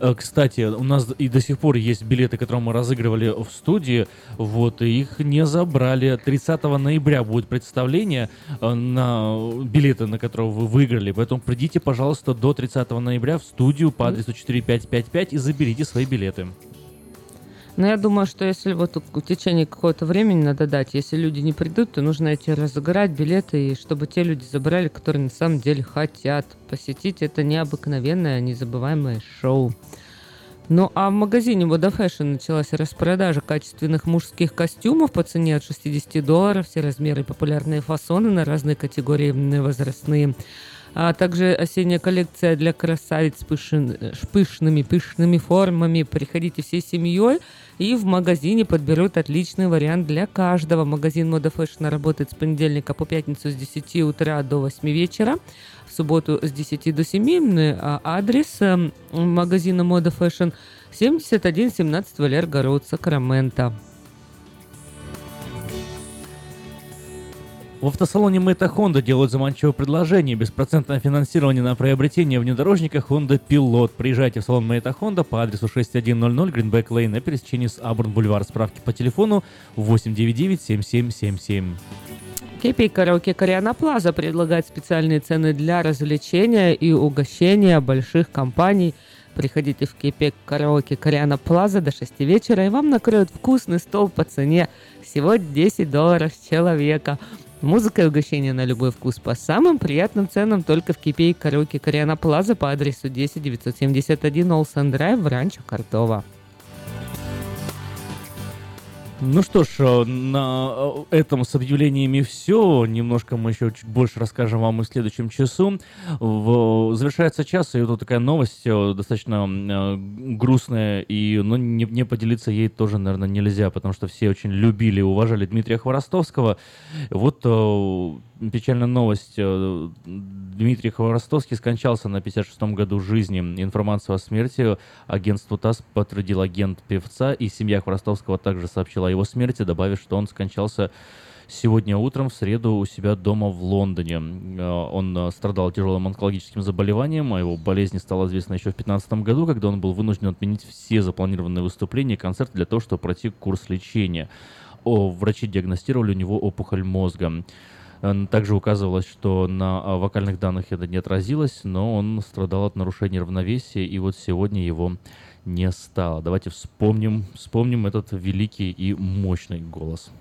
Э, Кстати, у нас и до сих пор есть билеты, которые мы разыгрывали в студии. Вот, их не забрали. 30 ноября будет представление э, на билеты, на которые вы выиграли. Поэтому придите, пожалуйста, до 30 ноября в студию по адресу 4555 и заберите свои билеты. Но я думаю, что если вот в течение какого-то времени надо дать, если люди не придут, то нужно эти разыграть билеты, и чтобы те люди забрали, которые на самом деле хотят посетить это необыкновенное, незабываемое шоу. Ну а в магазине Moda началась распродажа качественных мужских костюмов по цене от 60 долларов, все размеры и популярные фасоны на разные категории возрастные. А также осенняя коллекция для красавиц с пышен- пышными, пышными формами. Приходите всей семьей и в магазине подберут отличный вариант для каждого. Магазин Moda Fashion работает с понедельника по пятницу с 10 утра до 8 вечера. В субботу с 10 до 7. А Адрес э, магазина Moda Fashion 7117 Валерго Роуд, Сакраменто. В автосалоне Мэйта Honda делают заманчивое предложение. Беспроцентное финансирование на приобретение внедорожника Honda Pilot. Приезжайте в салон Мэйта Honda по адресу 6100 Greenback Lane на пересечении с Абурн Бульвар. Справки по телефону 899-7777. Кепи караоке Кориана Плаза предлагает специальные цены для развлечения и угощения больших компаний. Приходите в Кепи караоке Кориана Плаза до 6 вечера, и вам накроют вкусный стол по цене всего 10 долларов с человека. Музыка и угощение на любой вкус по самым приятным ценам только в Кипе и караоке Кориана Плаза по адресу 10 971 Олсен Драйв в Ранчо Кортова. Ну что ж, э, на э, этом с объявлениями все. Немножко мы еще чуть больше расскажем вам и в следующем часу. В- Завершается час, и вот такая новость э, достаточно грустная, и ну, не, не поделиться ей тоже, наверное, нельзя, потому что все очень любили и уважали Дмитрия Хворостовского. Вот печальная новость. э, Дмитрий Хворостовский скончался на 56-м году жизни. Информацию о смерти агентству ТАСС подтвердил агент певца, и семья Хворостовского также сообщила о его смерти, добавив, что он скончался сегодня утром в среду у себя дома в Лондоне. Э, Он страдал тяжелым онкологическим заболеванием, о его болезни стало известно еще в 2015 году, когда он был вынужден отменить все запланированные выступления и концерты для того, чтобы пройти курс лечения. О, врачи диагностировали у него опухоль мозга. Также указывалось, что на а, вокальных данных это не отразилось, но он страдал от нарушения равновесия, и вот сегодня его не стало. Давайте вспомним, вспомним этот великий и мощный голос.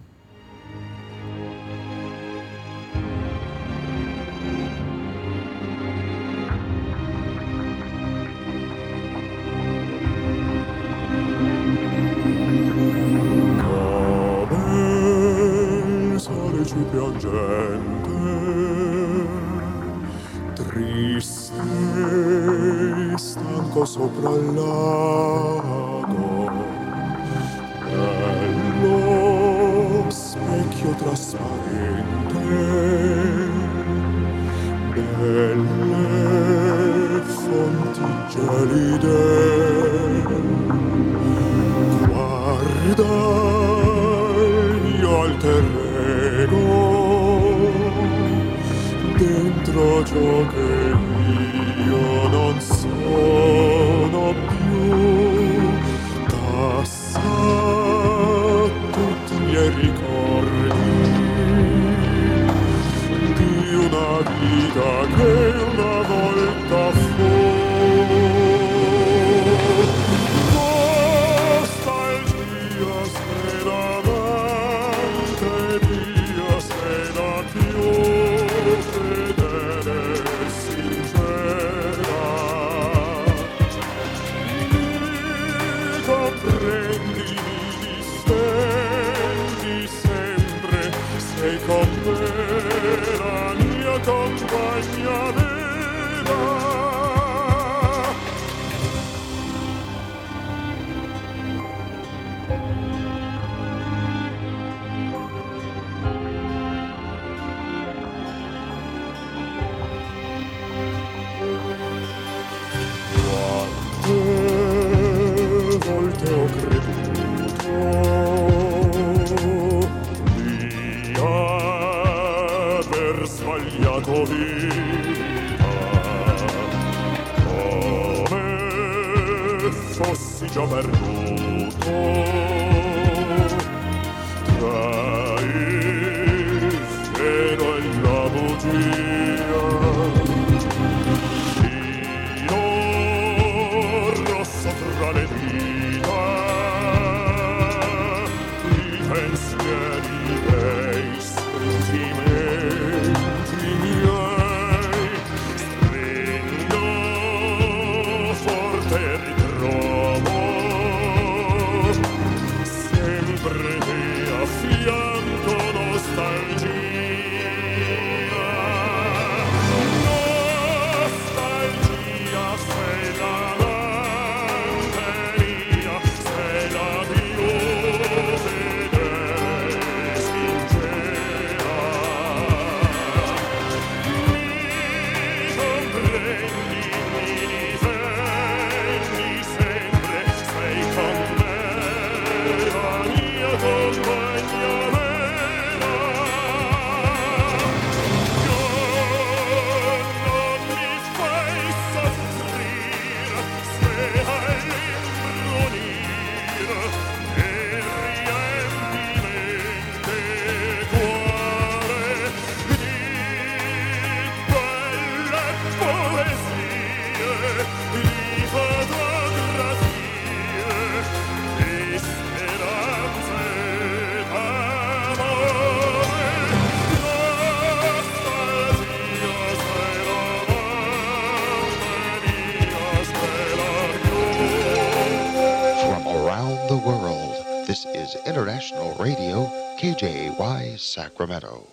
Sacramento.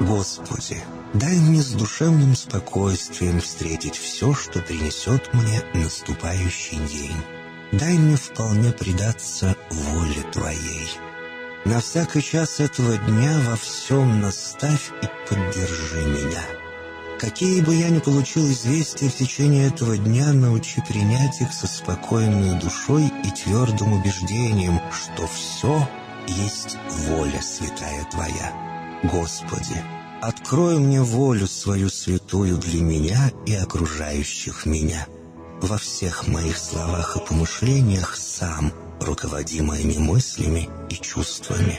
Господи, дай мне с душевным спокойствием встретить все, что принесет мне наступающий день. Дай мне вполне предаться воле Твоей. На всякий час этого дня во всем наставь и поддержи меня. Какие бы я ни получил известия в течение этого дня, научи принять их со спокойной душой и твердым убеждением, что все есть воля святая Твоя. Господи, открой мне волю свою святую для меня и окружающих меня. Во всех моих словах и помышлениях сам, руководи моими мыслями и чувствами.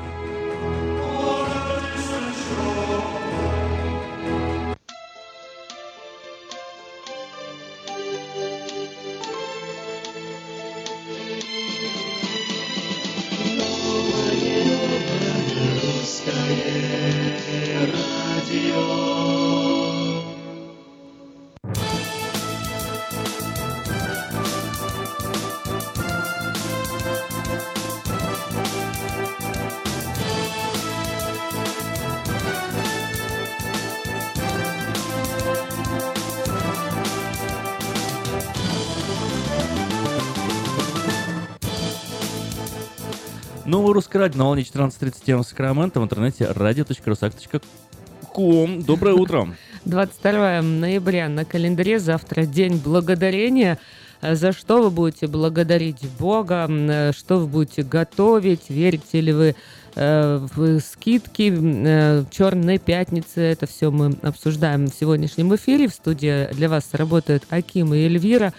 Русский радио на волне 14.37 в Сакраменто в интернете radio.rusak.com. Доброе утро. 22 ноября на календаре, завтра День Благодарения. За что вы будете благодарить Бога, э, что вы будете готовить, верите ли вы э, в скидки э, Черной пятницы. Это все мы обсуждаем в сегодняшнем эфире. В студии для вас работают Аким и Эльвира.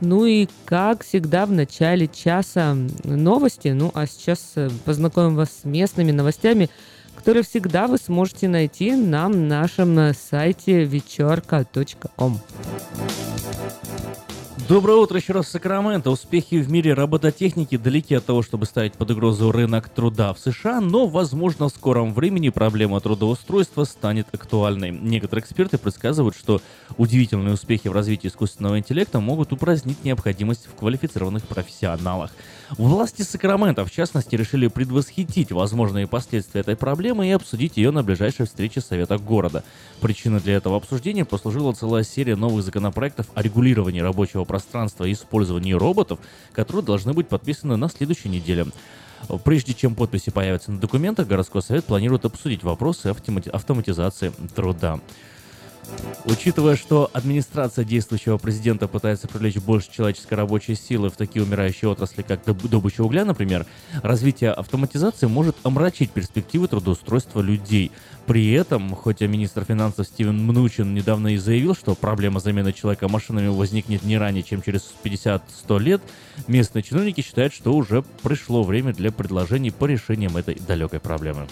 Ну и, как всегда, в начале часа новости. Ну, а сейчас э, познакомим вас с местными новостями, которые всегда вы сможете найти на нашем э, сайте вечерка.ком. Доброе утро еще раз, Сакраменто. Успехи в мире робототехники далеки от того, чтобы ставить под угрозу рынок труда в США, но, возможно, в скором времени проблема трудоустройства станет актуальной. Некоторые эксперты предсказывают, что удивительные успехи в развитии искусственного интеллекта могут упразднить необходимость в квалифицированных профессионалах. Власти Сакрамента, в частности, решили предвосхитить возможные последствия этой проблемы и обсудить ее на ближайшей встрече Совета города. Причиной для этого обсуждения послужила целая серия новых законопроектов о регулировании рабочего пространства и использовании роботов, которые должны быть подписаны на следующей неделе. Прежде чем подписи появятся на документах, городской совет планирует обсудить вопросы автомати- автоматизации труда. Учитывая, что администрация действующего президента пытается привлечь больше человеческой рабочей силы в такие умирающие отрасли, как доб- добыча угля, например, развитие автоматизации может омрачить перспективы трудоустройства людей. При этом, хотя министр финансов Стивен Мнучин недавно и заявил, что проблема замены человека машинами возникнет не ранее, чем через 50-100 лет, местные чиновники считают, что уже пришло время для предложений по решениям этой далекой проблемы.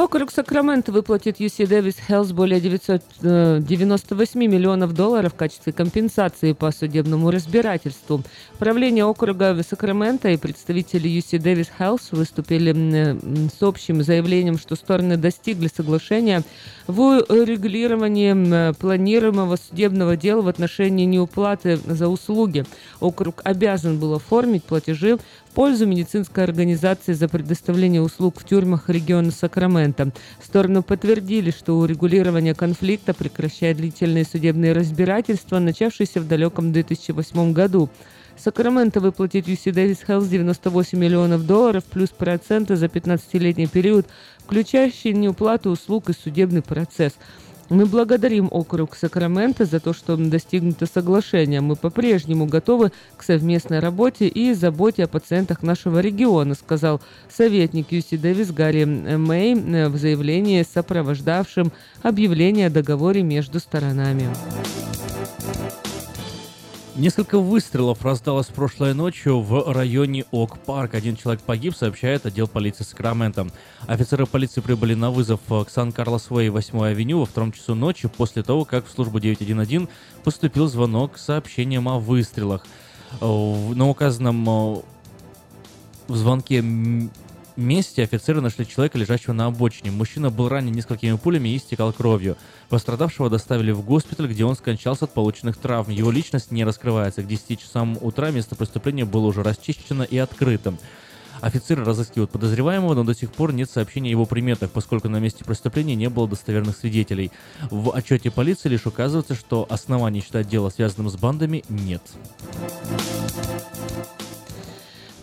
Округ Сакраменто выплатит UC Davis Health более 998 миллионов долларов в качестве компенсации по судебному разбирательству. Правление округа Сакраменто и представители UC Davis Health выступили м, с общим заявлением, что стороны достигли соглашения в урегулировании м, планируемого судебного дела в отношении неуплаты за услуги. Округ обязан был оформить платежи пользу медицинской организации за предоставление услуг в тюрьмах региона Сакраменто. Стороны подтвердили, что урегулирование конфликта прекращает длительные судебные разбирательства, начавшиеся в далеком 2008 году. Сакраменто выплатит UC Davis Health 98 миллионов долларов плюс проценты за 15-летний период, включающий неуплату услуг и судебный процесс. Мы благодарим округ Сакраменто за то, что достигнуто соглашение. Мы по-прежнему готовы к совместной работе и заботе о пациентах нашего региона, сказал советник Юси Дэвис Гарри Мэй в заявлении, сопровождавшем объявление о договоре между сторонами. Несколько выстрелов раздалось прошлой ночью в районе Ок-Парк. Один человек погиб, сообщает отдел полиции Сакрамента. Офицеры полиции прибыли на вызов к Сан-Карлос-Вэй 8 авеню во втором часу ночи после того, как в службу 911 поступил звонок с сообщением о выстрелах. Э, На указанном э, в звонке месте офицеры нашли человека, лежащего на обочине. Мужчина был ранен несколькими пулями и истекал кровью. Пострадавшего доставили в госпиталь, где он скончался от полученных травм. Его личность не раскрывается. К 10 часам утра место преступления было уже расчищено и открыто. Офицеры разыскивают подозреваемого, но до сих пор нет сообщения о его приметах, поскольку на месте преступления не было достоверных свидетелей. В отчете полиции лишь указывается, что оснований считать дело связанным с бандами нет.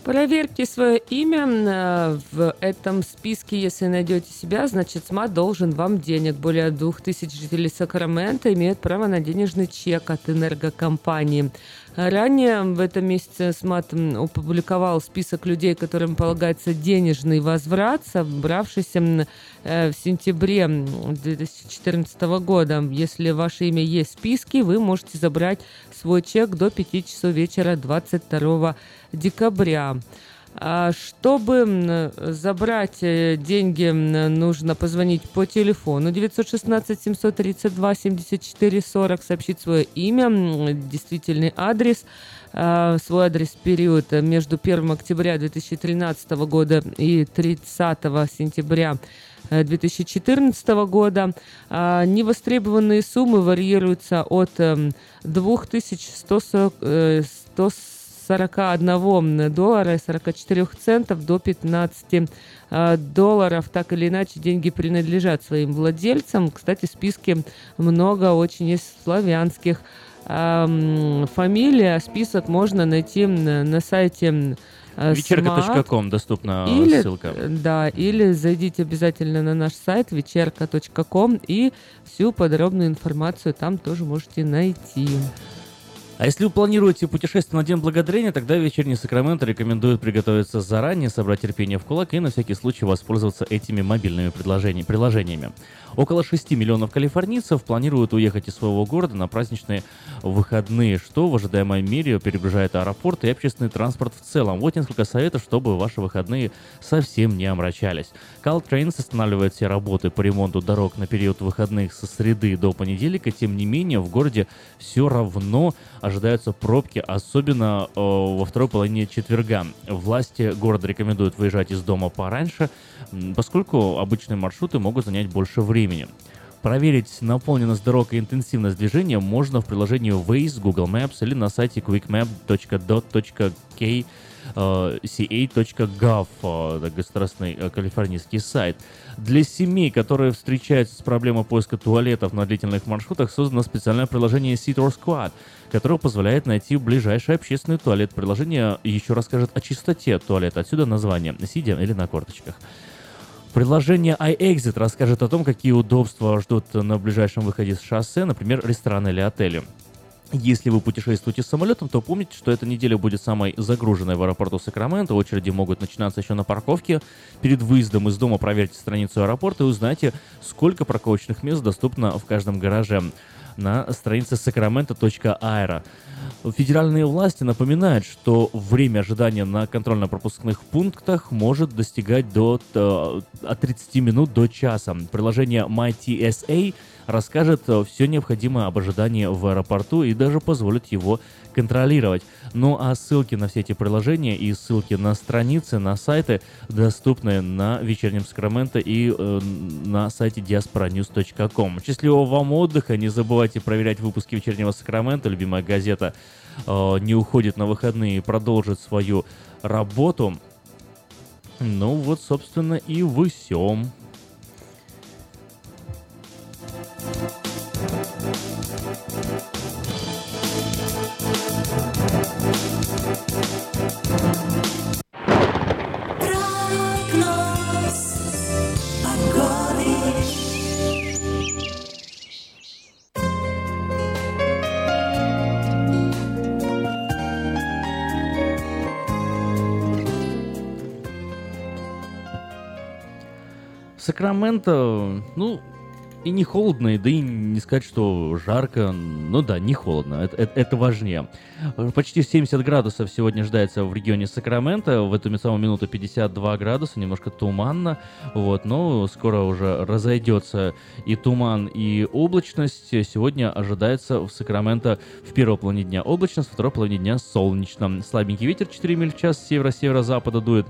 Проверьте свое имя э, в этом списке. Если найдете себя, значит СМА должен вам денег. Более двух тысяч жителей Сакрамента имеют право на денежный чек от энергокомпании. Ранее в этом месяце СМАТ опубликовал список людей, которым полагается денежный возврат, собравшийся э, в сентябре м, 2014 года. Если ваше имя есть в списке, вы можете забрать свой чек до 5 часов вечера 22 декабря. А Чтобы забрать э, деньги, нужно позвонить по телефону 916 732 74 40, сообщить свое имя, действительный адрес, а, свой адрес период между 1 октября 2013 года и 30 сентября э, 2014 года. А, Невостребованные суммы варьируются от эм, 2140 э, 141 доллара и 44 центов до 15 э, долларов. Так или иначе, деньги принадлежат своим владельцам. Кстати, в списке много очень есть славянских фамилий. а Список можно найти м, на сайте смарт. Вечерка.ком доступна Или, ссылка. да, или зайдите обязательно на наш сайт вечерка.ком и всю подробную информацию там тоже можете найти. А если вы планируете путешествие на День Благодарения, тогда вечерний Сакраменто рекомендует приготовиться заранее, собрать терпение в кулак и на всякий случай воспользоваться этими мобильными приложениями. Около 6 миллионов калифорнийцев планируют уехать из своего города на праздничные выходные, что в ожидаемой мере перегружает аэропорт и общественный транспорт в целом. Вот несколько советов, чтобы ваши выходные совсем не омрачались. Caltrains останавливает все работы по ремонту дорог на период выходных со среды до понедельника. Тем не менее, в городе все равно ожидаются пробки, особенно э, во второй половине четверга. Власти города рекомендуют выезжать из дома пораньше, поскольку обычные маршруты могут занять больше времени. Проверить наполненность дорог и интенсивность движения можно в приложении Waze, Google Maps или на сайте quickmap.dot.k э, ca.gov, э, государственный э, калифорнийский сайт. Для семей, которые встречаются с проблемой поиска туалетов на длительных маршрутах, создано специальное приложение Sit or Squad, которое позволяет найти ближайший общественный туалет. Приложение еще расскажет о чистоте туалета, отсюда название, сидя или на корточках. Приложение iExit расскажет о том, какие удобства ждут на ближайшем выходе с шоссе, например, рестораны или отели. Если вы путешествуете самолетом, то помните, что эта неделя будет самой загруженной в аэропорту Сакраменто. Очереди могут начинаться еще на парковке. Перед выездом из дома проверьте страницу аэропорта и узнайте, сколько парковочных мест доступно в каждом гараже на странице sacramento.aero. Федеральные власти напоминают, что время ожидания на контрольно-пропускных пунктах может достигать до, э, от 30 минут до часа. Приложение MyTSA расскажет все необходимое об ожидании в аэропорту и даже позволит его контролировать. Ну а ссылки на все эти приложения и ссылки на страницы, на сайты доступны на вечернем Сакраменто и э, на сайте diasporanews.com. Счастливого вам отдыха, не забывайте проверять выпуски вечернего Сакрамента, любимая газета э, не уходит на выходные и продолжит свою работу. Ну вот, собственно, и вы всем. Сакраменто, ну, и не холодно, и да и не сказать, что жарко. Ну да, не холодно, это, это, это важнее. Почти 70 градусов сегодня ожидается в регионе Сакраменто. В эту самую минуту 52 градуса, немножко туманно. Вот, но скоро уже разойдется и туман, и облачность. Сегодня ожидается в Сакраменто в первой половине дня облачность, в второй половине дня солнечно. Слабенький ветер 4 миль в час с северо-северо-запада дует.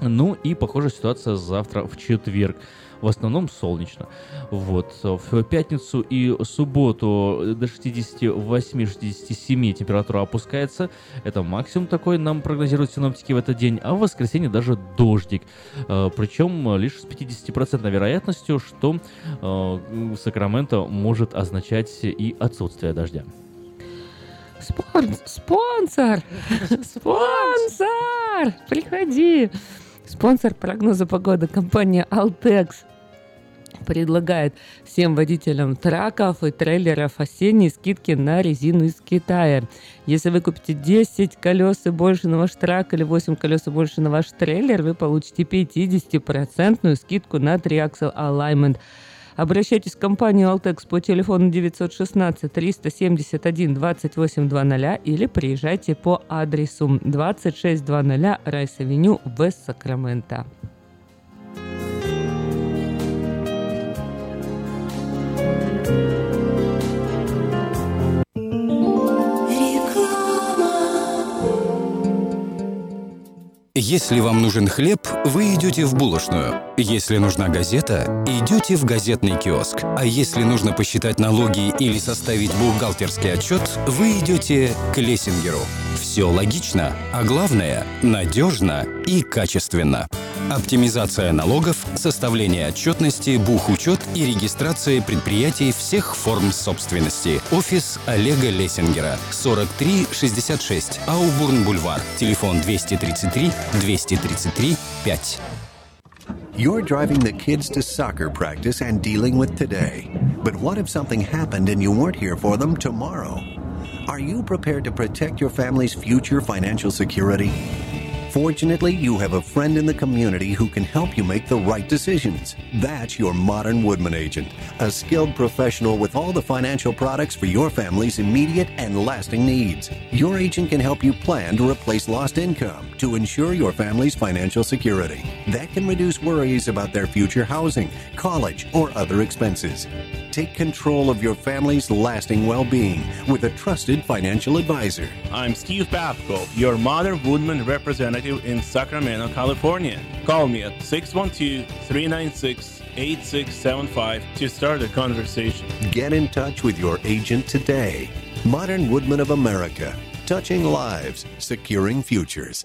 Ну и похожая ситуация завтра в четверг. В основном солнечно. Вот. В пятницу и субботу до 68-67 температура опускается. Это максимум такой нам прогнозируют синоптики в этот день. А в воскресенье даже дождик. Э, Причем лишь с 50% вероятностью, что э, Сакраменто может означать и отсутствие дождя. Спон- спонсор! Спонсор! Приходи! Спонсор прогноза погоды компания Altex предлагает всем водителям траков и трейлеров осенние скидки на резину из Китая. Если вы купите 10 колес и больше на ваш трак или 8 колес и больше на ваш трейлер, вы получите 50% скидку на Triaxle Alignment. Обращайтесь в компанию Altex по телефону 916 371 2800 или приезжайте по адресу 2600 Райс-Авеню, Вест Сакраменто. Если вам нужен хлеб, вы идете в булочную. Если нужна газета, идете в газетный киоск. А если нужно посчитать налоги или составить бухгалтерский отчет, вы идете к Лессингеру. Все логично, а главное – надежно и качественно. Оптимизация налогов, составление отчетности, бухучет и регистрация предприятий всех форм собственности. Офис Олега Лессингера. 4366 Аубурн-Бульвар. Телефон 233 233 5. You're driving the kids to soccer practice and dealing with today. But what if something happened and you weren't here for them tomorrow? Are you prepared to protect your family's future financial security? Fortunately, you have a friend in the community who can help you make the right decisions. That's your modern Woodman agent, a skilled professional with all the financial products for your family's immediate and lasting needs. Your agent can help you plan to replace lost income to ensure your family's financial security. That can reduce worries about their future housing, college, or other expenses. Take control of your family's lasting well being with a trusted financial advisor. I'm Steve Babko, your modern Woodman representative in Sacramento, California. Call me at 612 396 8675 to start a conversation. Get in touch with your agent today. Modern Woodman of America, touching lives, securing futures.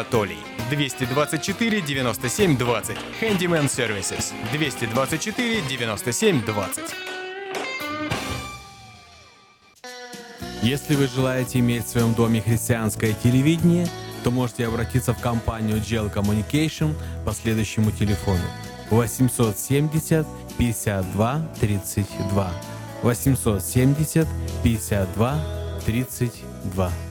224 97 20. Handyman Services. 224 97 20. Если вы желаете иметь в своем доме христианское телевидение, то можете обратиться в компанию GL Communication по следующему телефону 870 52 32 870 52 32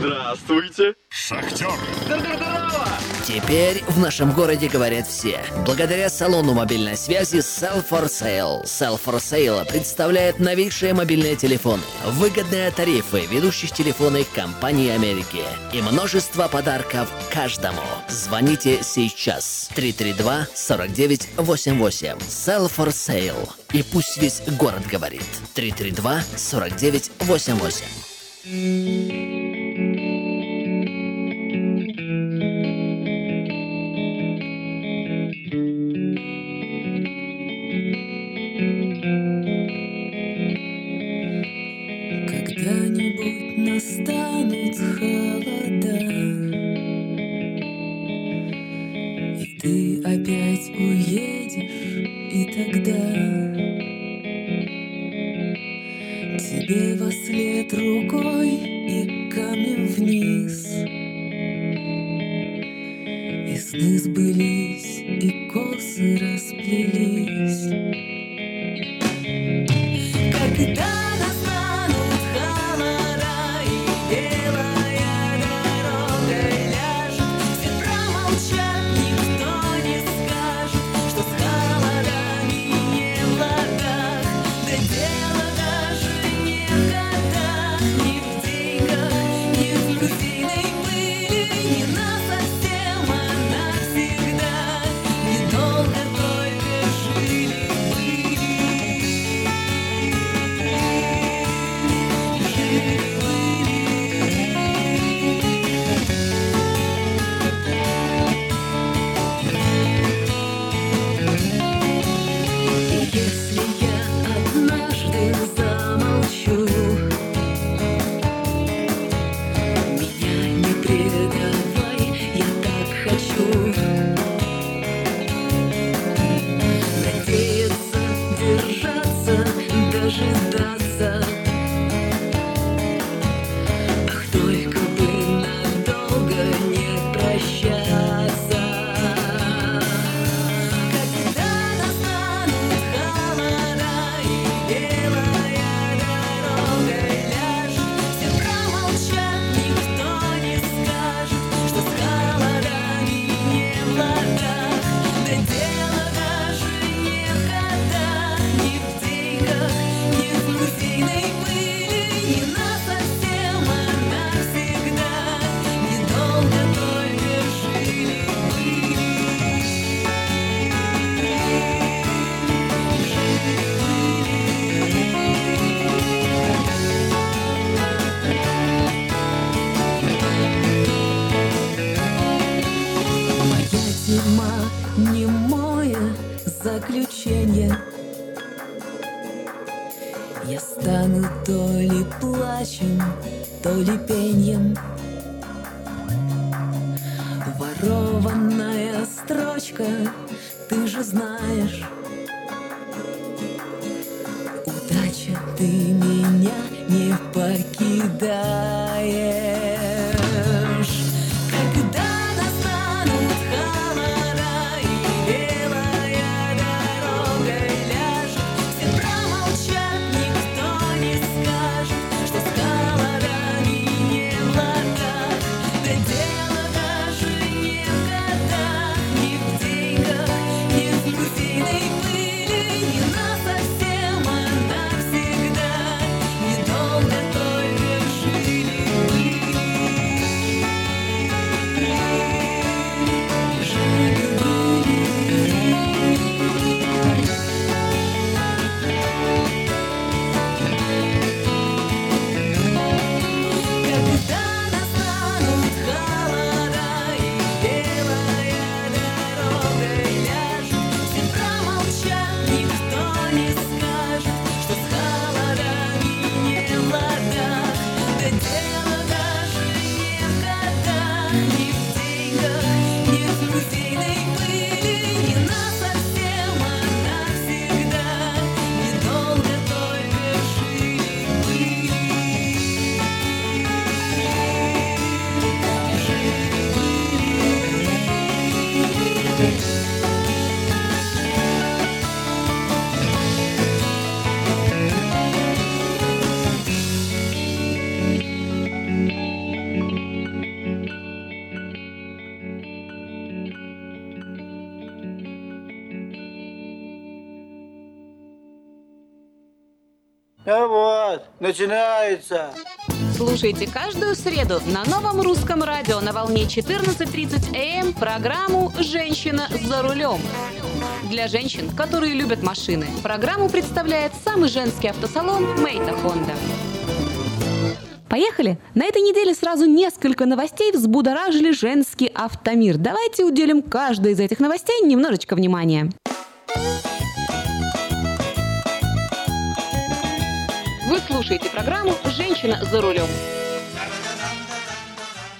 Здравствуйте. Шахтер. Теперь в нашем городе говорят все. Благодаря салону мобильной связи Sell for Sale. Sell for Sale представляет новейшие мобильные телефоны, выгодные тарифы ведущих телефонных компаний Америки и множество подарков каждому. Звоните сейчас. 332-4988. Sell for Sale. И пусть весь город говорит. 332-4988. След рукой И камнем вниз. И сны сбылись Ну вот, начинается. Слушайте каждую среду на новом русском радио на волне 14.30 АМ эм программу «Женщина за рулем». Для женщин, которые любят машины, программу представляет самый женский автосалон «Мейта Хонда». Поехали! На этой неделе сразу несколько новостей взбудоражили женский автомир. Давайте уделим каждой из этих новостей немножечко внимания. Вы слушаете программу «Женщина за рулем».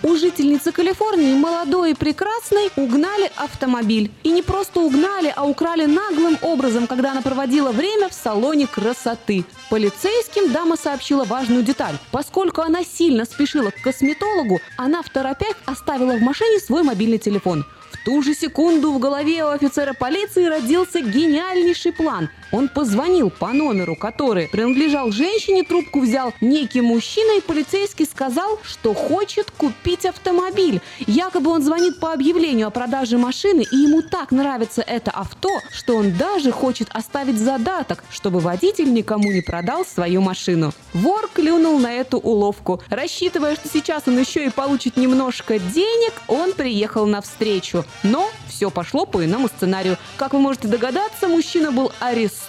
У жительницы Калифорнии, молодой и прекрасной, угнали автомобиль. И не просто угнали, а украли наглым образом, когда она проводила время в салоне красоты. Полицейским дама сообщила важную деталь. Поскольку она сильно спешила к косметологу, она в торопях оставила в машине свой мобильный телефон. В ту же секунду в голове у офицера полиции родился гениальнейший план. Он позвонил по номеру, который принадлежал женщине, трубку взял некий мужчина, и полицейский сказал, что хочет купить автомобиль. Якобы он звонит по объявлению о продаже машины, и ему так нравится это авто, что он даже хочет оставить задаток, чтобы водитель никому не продал свою машину. Вор клюнул на эту уловку. Рассчитывая, что сейчас он еще и получит немножко денег, он приехал навстречу. Но все пошло по иному сценарию. Как вы можете догадаться, мужчина был арестован,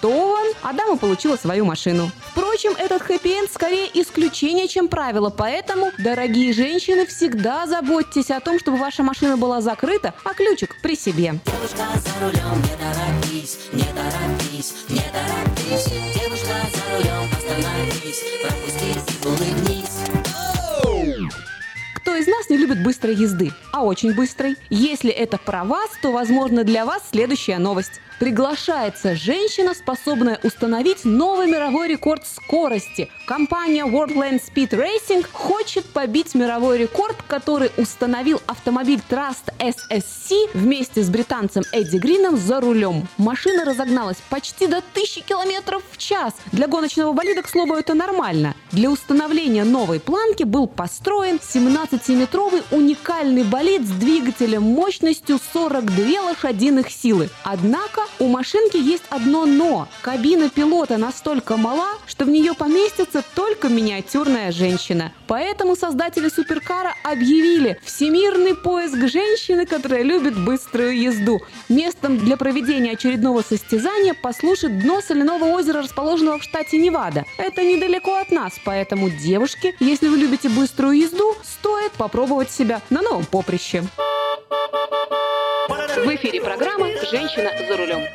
а дама получила свою машину. Впрочем, этот хэппи-энд скорее исключение, чем правило, поэтому, дорогие женщины, всегда заботьтесь о том, чтобы ваша машина была закрыта, а ключик при себе. Девушка за рулем, не торопись, не торопись, не торопись. Девушка за рулем, остановись, улыбнись. Кто из нас не любит быстрой езды, а очень быстрой? Если это про вас, то, возможно, для вас следующая новость. Приглашается женщина, способная установить новый мировой рекорд скорости. Компания Worldland Speed Racing хочет побить мировой рекорд, который установил автомобиль Trust SSC вместе с британцем Эдди Грином за рулем. Машина разогналась почти до 1000 километров в час. Для гоночного болида, к слову, это нормально. Для установления новой планки был построен 17-метровый уникальный болид с двигателем мощностью 42 лошадиных силы. Однако у машинки есть одно «но». Кабина пилота настолько мала, что в нее поместится только миниатюрная женщина. Поэтому создатели суперкара объявили всемирный поиск женщины, которая любит быструю езду. Местом для проведения очередного состязания послужит дно соляного озера, расположенного в штате Невада. Это недалеко от нас, поэтому, девушки, если вы любите быструю езду, стоит попробовать себя на новом поприще. В эфире программа «Женщина за рулем».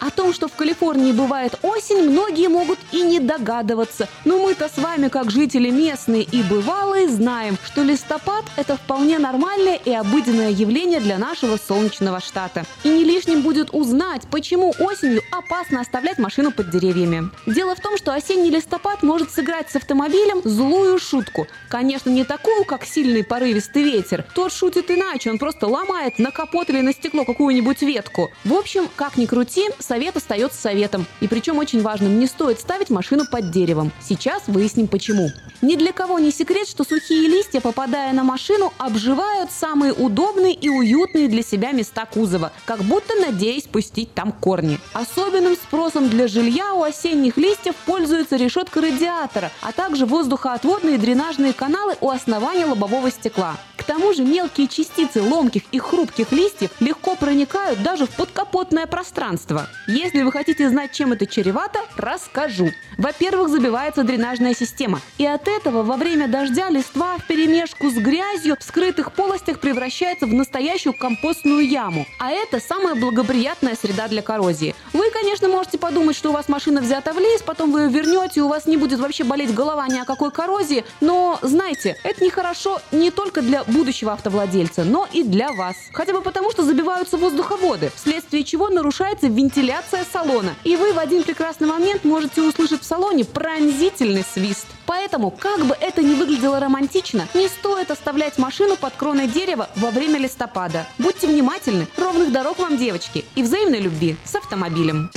О том, что в Калифорнии бывает осень, многие могут и не догадываться. Но мы-то с вами, как жители местные и бывалые, знаем, что листопад – это вполне нормальное и обыденное явление для нашего солнечного штата. И не лишним будет узнать, почему осенью опасно оставлять машину под деревьями. Дело в том, что осенний листопад может сыграть с автомобилем злую шутку. Конечно, не такую, как сильный порывистый ветер. Тот шутит иначе, он просто ломает на капот или на стекло какую-нибудь ветку. В общем, как ни крути, совет остается советом. И причем очень важным, не стоит ставить машину под деревом. Сейчас выясним почему. Ни для кого не секрет, что сухие листья, попадая на машину, обживают самые удобные и уютные для себя места кузова, как будто надеясь пустить там корни. Особенным спросом для жилья у осенних листьев пользуется решетка радиатора, а также воздухоотводные дренажные каналы у основания лобового стекла. К тому же мелкие частицы ломких и хрупких листьев легко проникают даже в подкапотное пространство. Если вы хотите знать, чем это чревато, расскажу. Во-первых, забивается дренажная система. И от этого во время дождя листва в перемешку с грязью в скрытых полостях превращается в настоящую компостную яму. А это самая благоприятная среда для коррозии. Вы, конечно, можете подумать, что у вас машина взята в лес, потом вы ее вернете, и у вас не будет вообще болеть голова ни о какой коррозии. Но, знаете, это нехорошо не только для будущего автовладельца, но и для вас. Хотя бы потому, что забиваются воздуховоды, вследствие чего нарушается вентиляция салона. И вы в один прекрасный момент можете услышать в салоне пронзительный свист. Поэтому, как бы это ни выглядело романтично, не стоит оставлять машину под кроной дерева во время листопада. Будьте внимательны, ровных дорог вам, девочки, и взаимной любви с автомобилем.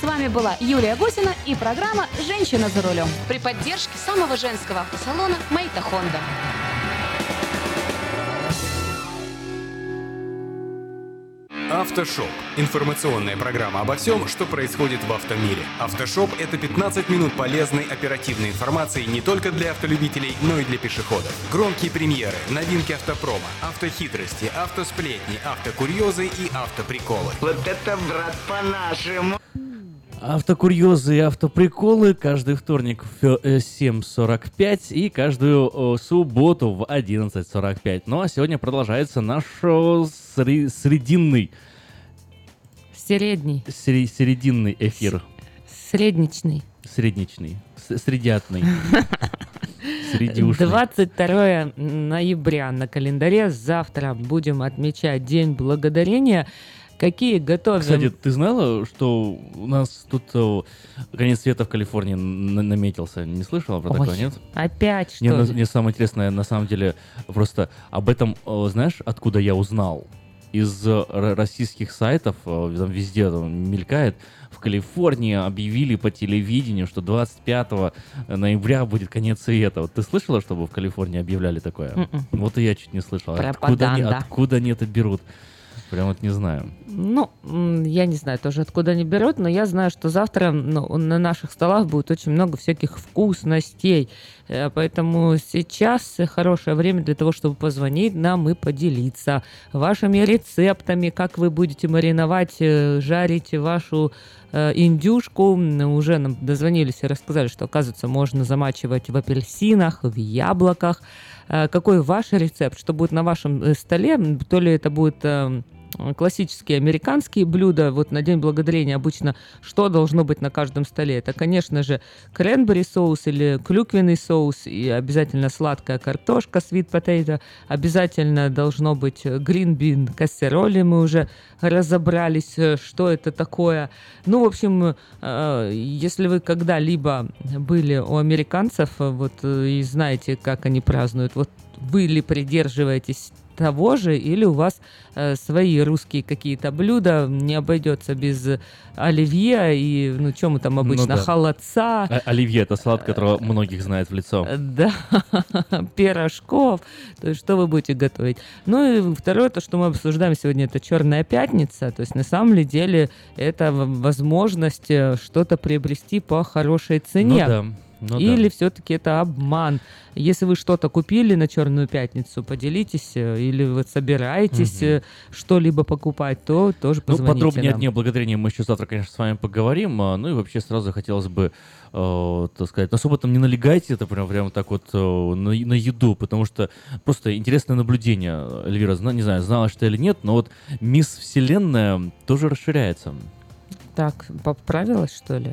С вами была Юлия Гусина и программа «Женщина за рулем» при поддержке самого женского автосалона «Мэйта Хонда». Автошоп. Информационная программа обо всем, что происходит в автомире. Автошоп – это 15 минут полезной оперативной информации не только для автолюбителей, но и для пешеходов. Громкие премьеры, новинки автопрома, автохитрости, автосплетни, автокурьезы и автоприколы. Вот это, брат, по-нашему. Автокурьезы и автоприколы каждый вторник в э, 7.45 и каждую э, субботу в 11.45. Ну а сегодня продолжается наш э, сре- срединный, Средний, сре- серединный эфир. средничный. Средничный. Средятный. Средюшный. 22 ноября на календаре. Завтра будем отмечать День Благодарения. Какие готовим? Кстати, ты знала, что у нас тут э, конец света в Калифорнии н- наметился? Не слышала про Ой, такое, нет? Опять что Мне, на- ли? мне самое интересное, на самом деле, просто об этом, э, знаешь, откуда я узнал? Из э, российских сайтов, э, там везде там мелькает, в Калифорнии объявили по телевидению, что 25 ноября будет конец света. Вот ты слышала, чтобы в Калифорнии объявляли такое? Мгм. Вот и я чуть не слышал. Откуда они, откуда они это берут? Прям вот не знаю. Ну, я не знаю тоже, откуда они берут, но я знаю, что завтра ну, на наших столах будет очень много всяких вкусностей. Э, Поэтому сейчас хорошее время для того, чтобы позвонить нам и поделиться вашими рецептами, как вы будете мариновать, э, жарить вашу э, индюшку. Уже нам дозвонились и рассказали, что, оказывается, можно замачивать в апельсинах, в яблоках. Какой ваш рецепт? Что будет на вашем столе? То ли это будет э, классические американские блюда. Вот на День Благодарения обычно что должно быть на каждом столе? Это, конечно же, кренбери соус или клюквенный соус, и обязательно сладкая картошка, sweet potato, обязательно должно быть green bean кассероли, мы уже разобрались, э, что это такое. Ну, в общем, э, если вы когда-либо были у американцев, э, вот, и знаете, как они празднуют, вот вы ли придерживаетесь того же, или у вас э, свои русские какие-то блюда, не обойдется без оливье и, ну, мы там обычно, да. холодца, А- Оливье это салат, которого многих знает в лицо. Э, да, пирожков, то есть что вы будете готовить. Ну и второе, то, что мы обсуждаем сегодня, это Черная пятница, то есть на самом деле это возможность э, что-то приобрести по хорошей цене. Ну да. Ну да. Или все-таки это обман? Если вы что-то купили на Черную пятницу, поделитесь, э, или вы собираетесь э, что-либо покупать, то тоже Ну, позвоните подробнее нам. о Дне Благодарения мы еще завтра, конечно, с вами поговорим. а, Ну и вообще сразу хотелось бы, э, так сказать, особо там не налегайте это прям, прям так вот э, на, на еду, потому что просто интересное наблюдение. Эльвира, зна- не знаю, знала что или нет, но вот Мисс Вселенная тоже расширяется. Так, поправилась, что ли?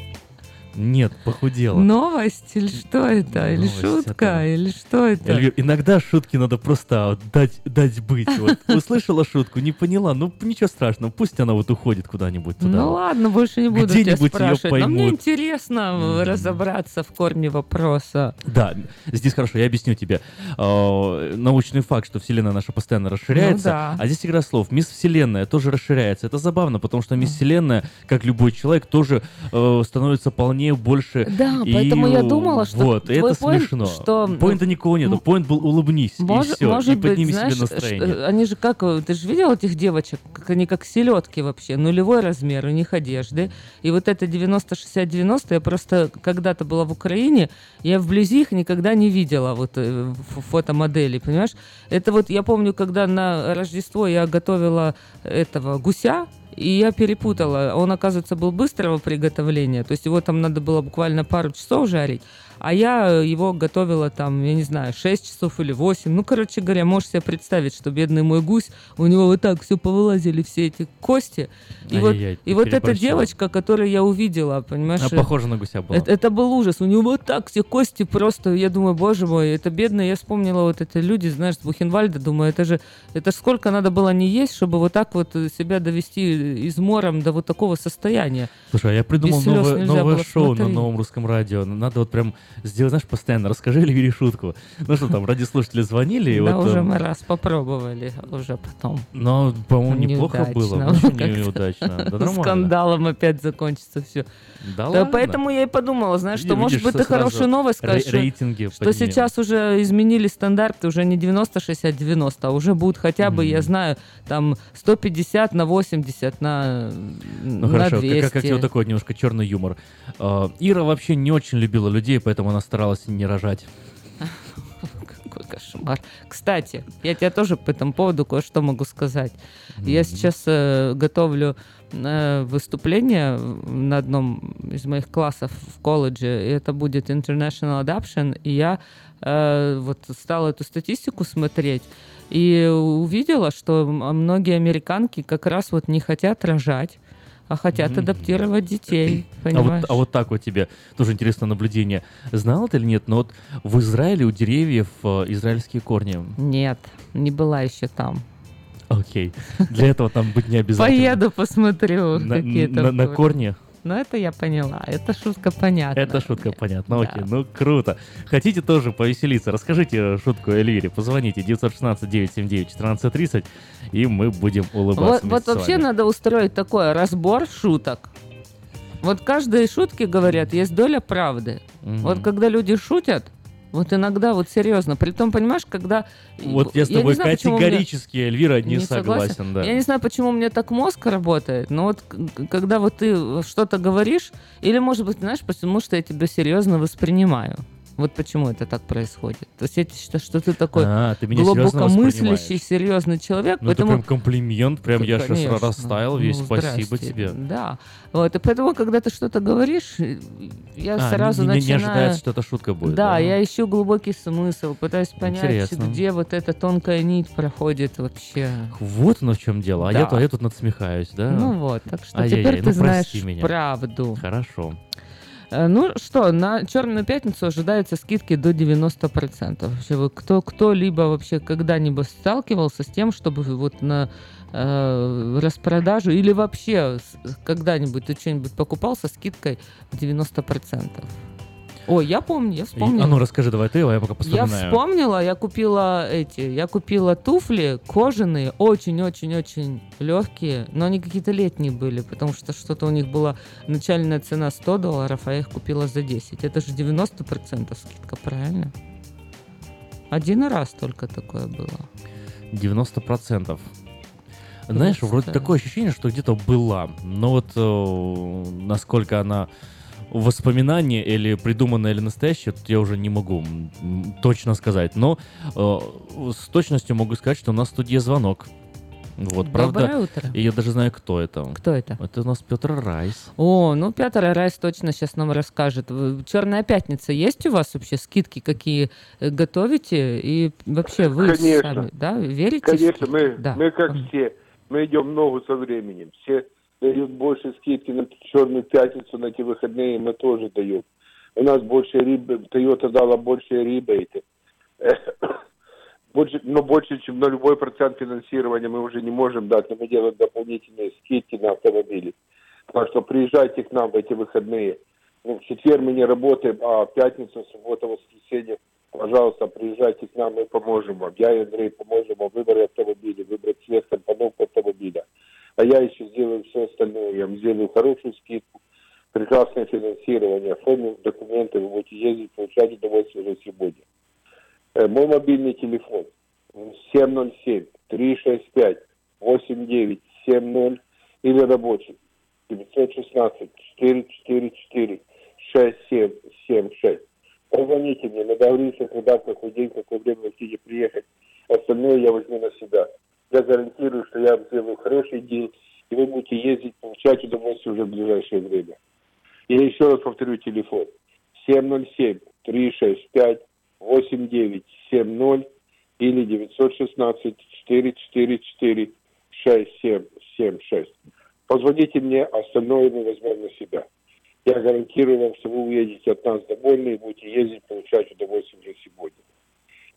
Нет, похудела. Новость или что это? Или Новость шутка? это- Или что это? Эльвир, иногда шутки надо просто дать, дать быть. Вот, услышала шутку, не поняла, ну ничего страшного, пусть она вот уходит куда-нибудь туда. Ну ладно, больше не буду тебя спрашивать. Но мне интересно разобраться в корне вопроса. Да, здесь хорошо, я объясню тебе. Э, научный факт, что Вселенная наша постоянно расширяется. Ну да. А здесь игра слов. Мисс Вселенная тоже расширяется. Это забавно, потому что Мисс Вселенная, как любой человек, тоже э, становится полнее, больше. Да, И, поэтому я думала, что Вот, твой это поинт, смешно. что, Поинта никого нету. Поинт был улыбнись, Может, и все. может и быть, подними знаешь, себе настроение. ш- они же как, ты же видел этих девочек, как они как селедки вообще, нулевой размер у них одежды. И вот это 90-60-90, я просто когда-то была в Украине, я вблизи их никогда не видела, вот э, ф- фотомодели, понимаешь? Это вот, я помню, когда на Рождество я готовила этого гуся, и я перепутала. Он, оказывается, был быстрого приготовления. То есть его там надо было буквально пару часов жарить. А я его готовила там, я не знаю, 6 часов или 8. Ну, короче говоря, можешь себе представить, что бедный мой гусь, у него вот так все повылазили, все эти кости. И вот, Ай-яй-яй, и вот эта девочка, которую я увидела, понимаешь? А э, похоже на гуся была. это, это был ужас. У него вот так все кости просто. Я думаю, боже мой, это бедно. Я вспомнила вот это люди, знаешь, с Бухенвальда. Думаю, это же это сколько надо было не есть, чтобы вот так вот э, себя довести измором до вот такого состояния. Слушай, а я придумал новое, новое шоу на смотреть. новом русском радио. Надо вот прям сделать, знаешь, постоянно расскажи Эльвире шутку. Ну что там, радиослушатели звонили, и да, вот... уже эм, мы раз попробовали, уже потом. Но, по-моему, неплохо было. Неудачно. Очень неудачно. Скандалом опять закончится все. Да ладно. поэтому я и подумала, знаешь, что, Видишь, может быть, ты хорошую новость скажешь, что- рейтинги что поднимем. сейчас уже изменили стандарты, уже не 90-60-90, а уже будут хотя бы, я знаю, там 150 на 80 на, Ну на хорошо, 200. как, как тебе вот такой немножко черный юмор. Э, Ира вообще не очень любила людей, поэтому она старалась не рожать. Какой кошмар. Кстати, я тебе тоже по этому поводу кое-что могу сказать. Я сейчас э, готовлю э, выступление на одном из моих классов в колледже, и это будет International Adoption, и я э, вот стала эту статистику смотреть, и увидела, что многие американки как раз вот не хотят рожать, а хотят адаптировать детей, А понимаешь? вот, а вот так вот тебе тоже интересное наблюдение. Знал ты или нет, но вот в Израиле у деревьев э, израильские корни. Нет, не была еще там. Окей. Для этого там быть не обязательно. Поеду, посмотрю, На, какие на- на корни? Ну, это я поняла. Это шутка понятна. Это шутка, понятно. Окей, ну круто. Хотите тоже повеселиться? Расскажите шутку Эльвире. Позвоните 916-979-1430, и мы будем улыбаться Вот, вот вообще надо устроить такой разбор шуток. Вот каждой шутке, говорят, есть доля правды. Мгм. Вот когда люди шутят, вот иногда вот серьезно. Притом, понимаешь, когда... Вот я с не тобой знаю, у меня- категорически, Эльвира, не, согласен. согласен, да. Я не знаю, почему у меня так мозг работает, но вот когда вот ты что-то говоришь, или, может быть, знаешь, потому что я тебя серьезно воспринимаю. Вот почему это так происходит. То есть я считаю, что ты такой А, ты меня глубокомыслящий, серьезный человек, Ну, это поэтому прям комплимент, прям я сейчас Конечно. растаял весь, Ну, спасибо тебе. Да. Вот, и поэтому, когда ты что-то говоришь, я А, сразу не, не- не начинаю... ожидается, что это шутка будет. Да, я ищу глубокий смысл, пытаюсь понять, Интересно. где вот эта тонкая нить проходит вообще. Вот оно в чем дело. А Да. я-то я тут надсмехаюсь, да? Ну вот, так что Ай-яй-яй, теперь ты ну, знаешь меня. правду. Хорошо. Э, Ну что, на Черную пятницу ожидаются скидки до 90%. Вообще, вы кто, кто-либо вообще когда-нибудь сталкивался с тем, чтобы вот на э, распродажу или вообще когда-нибудь ты что-нибудь покупал со скидкой в 90%? Ой, я помню, я И- вспомнила. а ну расскажи давай ты, а я пока Я вспоминаю. вспомнила, я купила эти, я купила туфли кожаные, очень-очень-очень легкие, но они какие-то летние были, потому что что-то у них была начальная цена 100 долларов, а я их купила за 10. Это же 90% скидка, правильно? Один раз только такое было. 90%. Знаешь, вроде такое ощущение, что где-то была. Но вот э, насколько она воспоминание или придуманное, или настоящее, тут я уже не могу точно сказать. Но э, с точностью могу сказать, что у нас в студии звонок. Вот, правда. Доброе утро. И я даже знаю, кто это. Кто это? Это у нас Петр Райс. О, ну Петр Райс точно сейчас нам расскажет. Черная пятница есть у вас вообще скидки какие э, готовите и вообще вы Конечно. сами, да, верите? Конечно, мы, Да. мы как все, мы идем ногу со временем. Все дают больше скидки на черную пятницу, на эти выходные мы тоже даем. У нас больше рибы, Toyota дала больше рибейты. Больше, но больше, чем на любой процент финансирования мы уже не можем дать, но мы делаем дополнительные скидки на автомобили. Так что приезжайте к нам в эти выходные. Ну, в четверг мы не работаем, а в пятницу, суббота, воскресенье, пожалуйста, приезжайте к нам, мы поможем вам. Я и Андрей поможем вам выбрать автомобили, выбрать цвет, компоновку автомобиля. А я еще сделаю все остальное. Я вам сделаю хорошую скидку, прекрасное финансирование, оформим документы, вы будете ездить, получать удовольствие уже сегодня. Э, Мой мобильный телефон 707-365-8970 или рабочий 916-444-6776. Позвоните мне, договоримся, когда, в какой день, в какое время вы хотите приехать. Остальное я возьму на себя. Я гарантирую, что я вам сделаю хороший день, и вы будете ездить, получать удовольствие уже в ближайшее время. Я еще раз повторю телефон. 707-365-8970 или 916-444-6776. Позвоните мне, остальное мы возьмем на себя. Я гарантирую вам, что вы уедете от нас довольны и будете ездить, получать удовольствие уже сегодня.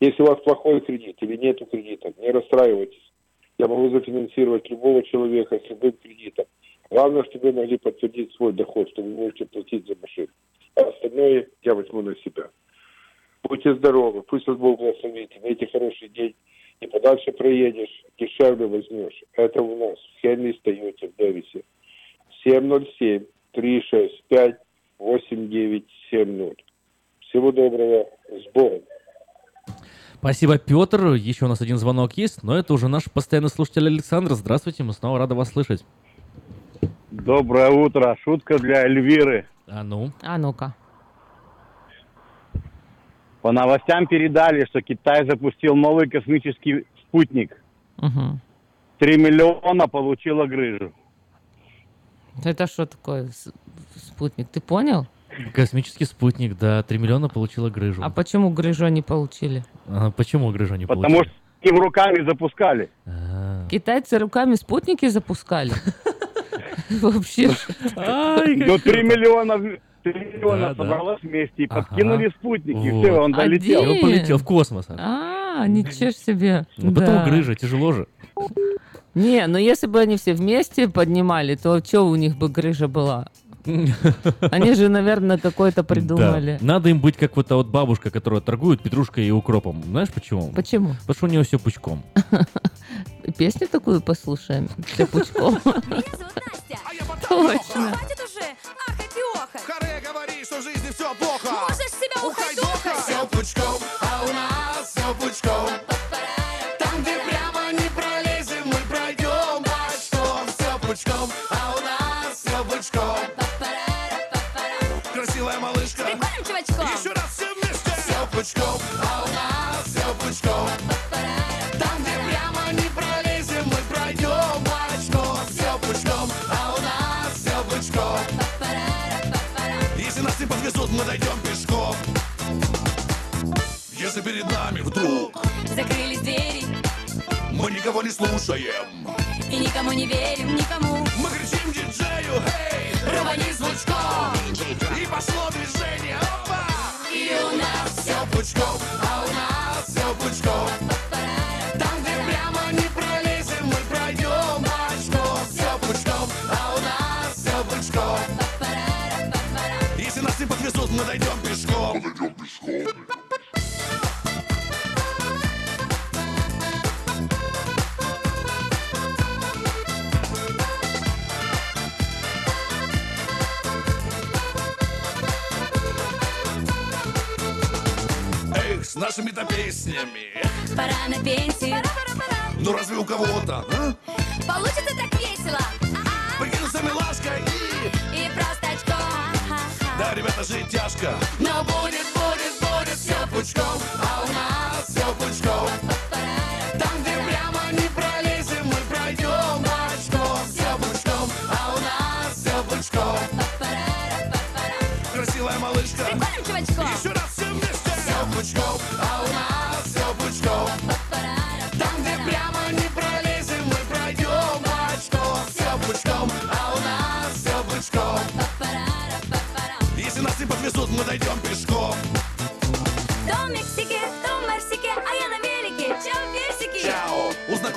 Если у вас плохой кредит или нету кредита, не расстраивайтесь. Я могу зафинансировать любого человека с любым кредитом. Главное, чтобы вы могли подтвердить свой доход, что вы можете платить за машину. А остальное я возьму на себя. Будьте здоровы, пусть вас Бог благословит, имейте хороший день, и подальше проедешь, дешевле возьмешь. Это у нас в Хенли Тойоте в Дэвисе. 707-365-8970. Всего доброго, с Богом. Спасибо, Петр. Еще у нас один звонок есть, но это уже наш постоянный слушатель Александр. Здравствуйте, мы снова рады вас слышать. Доброе утро. Шутка для Эльвиры. А ну? А ну-ка. По новостям передали, что Китай запустил новый космический спутник. Три миллиона получила грыжу. Это что такое спутник? Ты понял? Космический спутник, да, 3 миллиона получила грыжу. А почему грыжу не получили? А почему грыжу не Потому получила? что их руками запускали. Китайцы руками спутники запускали? Вообще. Ну, три миллиона, три миллиона Да, да. собралось вместе и Ага. подкинули спутник, и Вот. все, он долетел. Один. Он полетел в космос. А, ничего себе. Ну, потом грыжа, тяжело же. Не, ну если бы они все вместе поднимали, то что у них бы грыжа была? Они же, наверное, какое-то придумали. Да. Надо им быть как вот та вот бабушка, которая торгует петрушкой и укропом. Знаешь почему? Почему? Потому что у нее все пучком. Песню такую послушаем. Все пучком. Точно. Хватит уже ахать и охать. Харе говори, что в жизни все плохо. Можешь себя ухать Все пучком, а у нас все пучком. Пучком, а у нас все пучком. Там, где прямо не пролезем, мы пройдем бочком. Все пучком, а у нас все пучком. Если нас не подвезут, мы дойдем пешком. Если перед нами вдруг Закрылись двери мы никого не слушаем, и никому не верим, никому. мы кричим диджею, эй, Рвани звучком. и пошло движение, пучком, а у нас все пучком. Там, где прямо не пролезем, мы пройдем бочком. Все пучком, а у нас все пучком. Если нас не подвезут, мы дойдем пешком. Эх, с нашими-то песнями Пора на пенсию. Ну разве у кого-то, а? Получится так весело. Прикинуться милашкой и... И просто очко. Да, ребята, жить тяжко. Но будет, будет, будет Все пучком, а у нас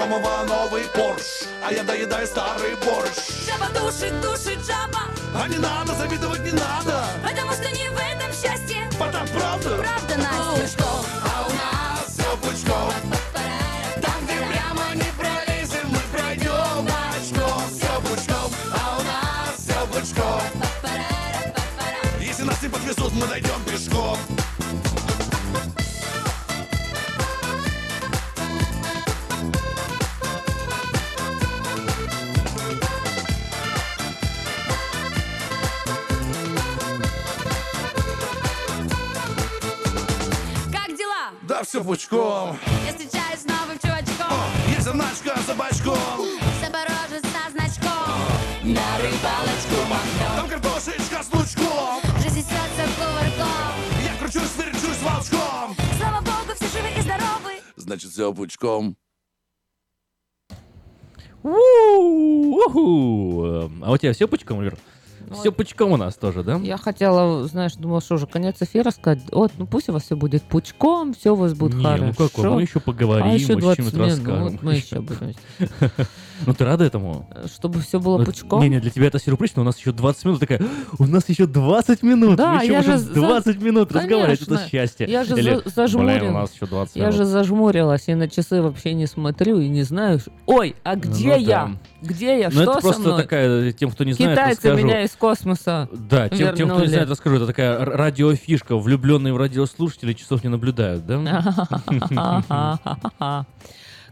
знакомого новый Порш, а я доедаю старый борщ. Жаба душит, душит жаба. А не надо, завидовать не надо. Потому что не в этом счастье. Потом правда? Правда, Настя. Пучком, а у нас все пучком. Там, где прямо не пролезем, мы пройдем очко. Все пучком, а у нас все пучком. Если нас не подвезут, мы дойдем пешком. Пучком. Я встречаюсь с новым чувачком. Есть заначка за бачком. Запорожец со значком. На рыбалочку махнем. Там картошечка с лучком. Жизнь несется кувырком. Я кручусь, верчусь волчком. Слава богу, все живы и здоровы. Значит, все пучком. У-у-у. А у тебя все пучком, Лер? Все пучком у нас тоже, да? Я хотела, знаешь, думала, что же, конец эфира сказать, вот, ну пусть у вас все будет пучком, все у вас будет Не, хорошо. ну какой, мы еще поговорим, а еще мы 20 что-нибудь минут, расскажем. мы еще будем. Ну ты рада этому? Чтобы все было Ну, пучком. Не-не, для тебя это сюрприз, но у нас еще 20 минут. Такая, у нас еще 20 минут. Да, мы еще я же за- 20 минут разговаривать. Это Конечно. счастье. Я же Или, за- зажмурил. Блин, у нас еще 20 Я минут. же зажмурилась и на часы вообще не смотрю и не знаю. Ой, а где Ну я? да. Где я? Ну, что это со просто мной? такая, тем, кто не знает, Китайцы расскажу. меня из космоса Да, тем, тем, кто не знает, расскажу. Это такая радиофишка. Влюбленные в радиослушатели часов не наблюдают, да?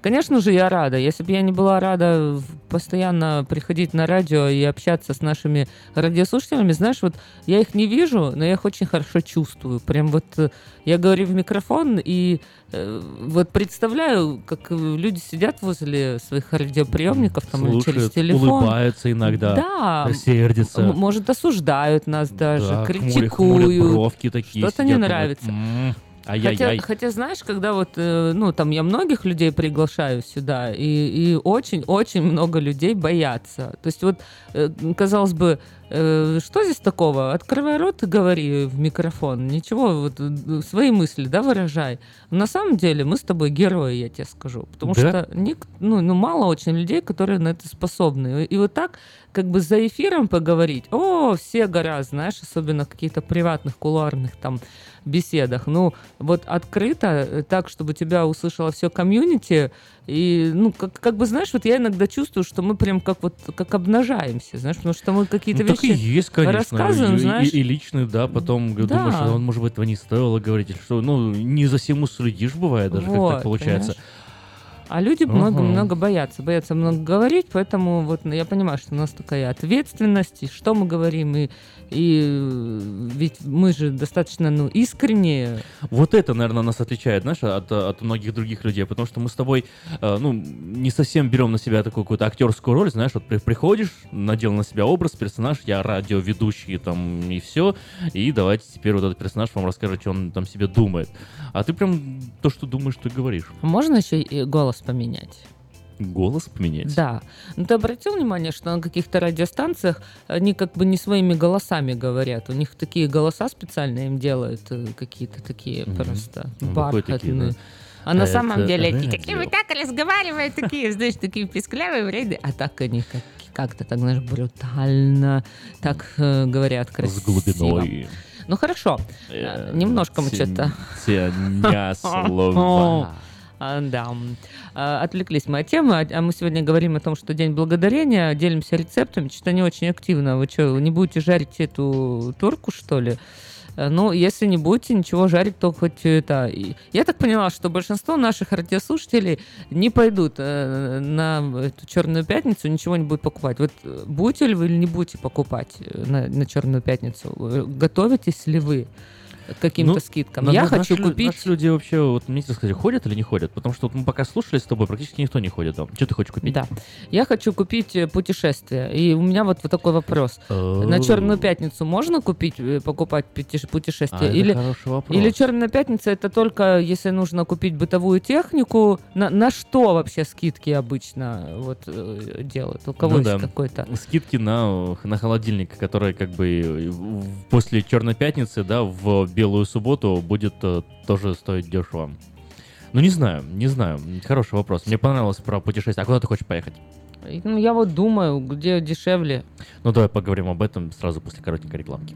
Конечно же, я рада. Если бы я не была рада постоянно приходить на радио и общаться с нашими радиослушателями, знаешь, вот я их не вижу, но я их очень хорошо чувствую. Прям вот э, я говорю в микрофон и э, вот представляю, как э, люди сидят возле своих радиоприемников там или через Слушают, телефон. улыбаются иногда, Да. сердятся. Может, осуждают нас даже, Да, хмурят- критикуют. хмурят бровки такие Что-то не нравится. «М, Хотя, Ай-яй-яй. хотя, знаешь, когда вот, э, ну, там я многих людей приглашаю сюда, и, очень-очень много людей боятся. То есть вот, э, казалось бы, э, что здесь такого? Открывай рот и говори в микрофон. Ничего, вот свои мысли, да, выражай. На самом деле мы с тобой герои, я тебе скажу. Потому Да? что ник- ну, ну, мало очень людей, которые на это способны. И вот так как бы за эфиром поговорить, о, все гораздо, знаешь, особенно в каких-то приватных, кулуарных там беседах. Ну, вот открыто, э, так, чтобы тебя услышало все комьюнити, и, ну, как, как бы, знаешь, вот я иногда чувствую, что мы прям как вот, как обнажаемся, знаешь, потому что мы какие-то Ну, так и вещи есть, конечно. рассказываем, и, знаешь. И, и личный, да, потом Да. думаешь, что, может быть, этого не стоило говорить, или что, ну, не за всем уследишь, бывает даже, как Вот, так получается. понимаешь? А люди много-много боятся, боятся много говорить, поэтому вот ну, я понимаю, что у нас такая ответственность, и что мы говорим, и, и ведь мы же достаточно ну, искренние. Вот это, наверное, нас отличает, знаешь, от, от многих других людей, потому что мы с тобой, э, ну, не совсем берем на себя такую какую-то актерскую роль, знаешь, вот при- приходишь, надел на себя образ, персонаж, я радиоведущий там и все, и давайте теперь вот этот персонаж вам расскажет, что он там себе думает. А ты прям то, что думаешь, ты говоришь. Можно еще и голос поменять? Голос поменять? Да. Ну ты обратил внимание, что на каких-то радиостанциях они как бы не своими голосами говорят. У них такие голоса специально им делают, э, какие-то такие Мгм. просто Ну, такие, бархатные. да? А на Это самом деле они радио. такие вот так разговаривают, такие, знаешь, такие писклявые вредные. А так они как- как-то так, знаешь, брутально так э, говорят красиво. С глубиной. Ну хорошо, Э, немножко мы что-то... Ценя слова. А, Да. А, Отвлеклись мы от темы, а а мы сегодня говорим о том, что День Благодарения, делимся рецептами, что-то не очень активно. Вы что, не будете жарить эту турку, что ли? Э, Ну, если не будете ничего жарить, то хоть это... и- Я так поняла, что большинство наших радиослушателей не пойдут э, на эту Черную пятницу, ничего не будут покупать. Вот э, будете ли вы или не будете покупать э, на, на Черную пятницу? Э, Готовитесь ли вы каким-то Ну, скидкам? Я на- хочу наши лю- купить... Наши люди вообще, вот мне сказать, ходят или не ходят? Потому что вот мы пока слушали с тобой, практически никто не ходит там. Что ты хочешь купить? Да. Я хочу купить э, путешествие. И у меня вот, вот такой вопрос. На Черную пятницу можно купить, э, покупать путеше- путешествие? А, или, или Черная пятница это только если нужно купить бытовую технику? На, на что вообще скидки обычно вот, э, делают? У кого Ну есть да. какой-то? Скидки на, на холодильник, который как бы э, после Черной пятницы, да, в белую субботу будет э, тоже стоить дешево. Ну, не знаю, не знаю. Хороший вопрос. Мне понравилось про путешествие. А куда ты хочешь поехать? Ну, я вот думаю, где дешевле. Ну, давай поговорим об этом сразу после коротенькой рекламки.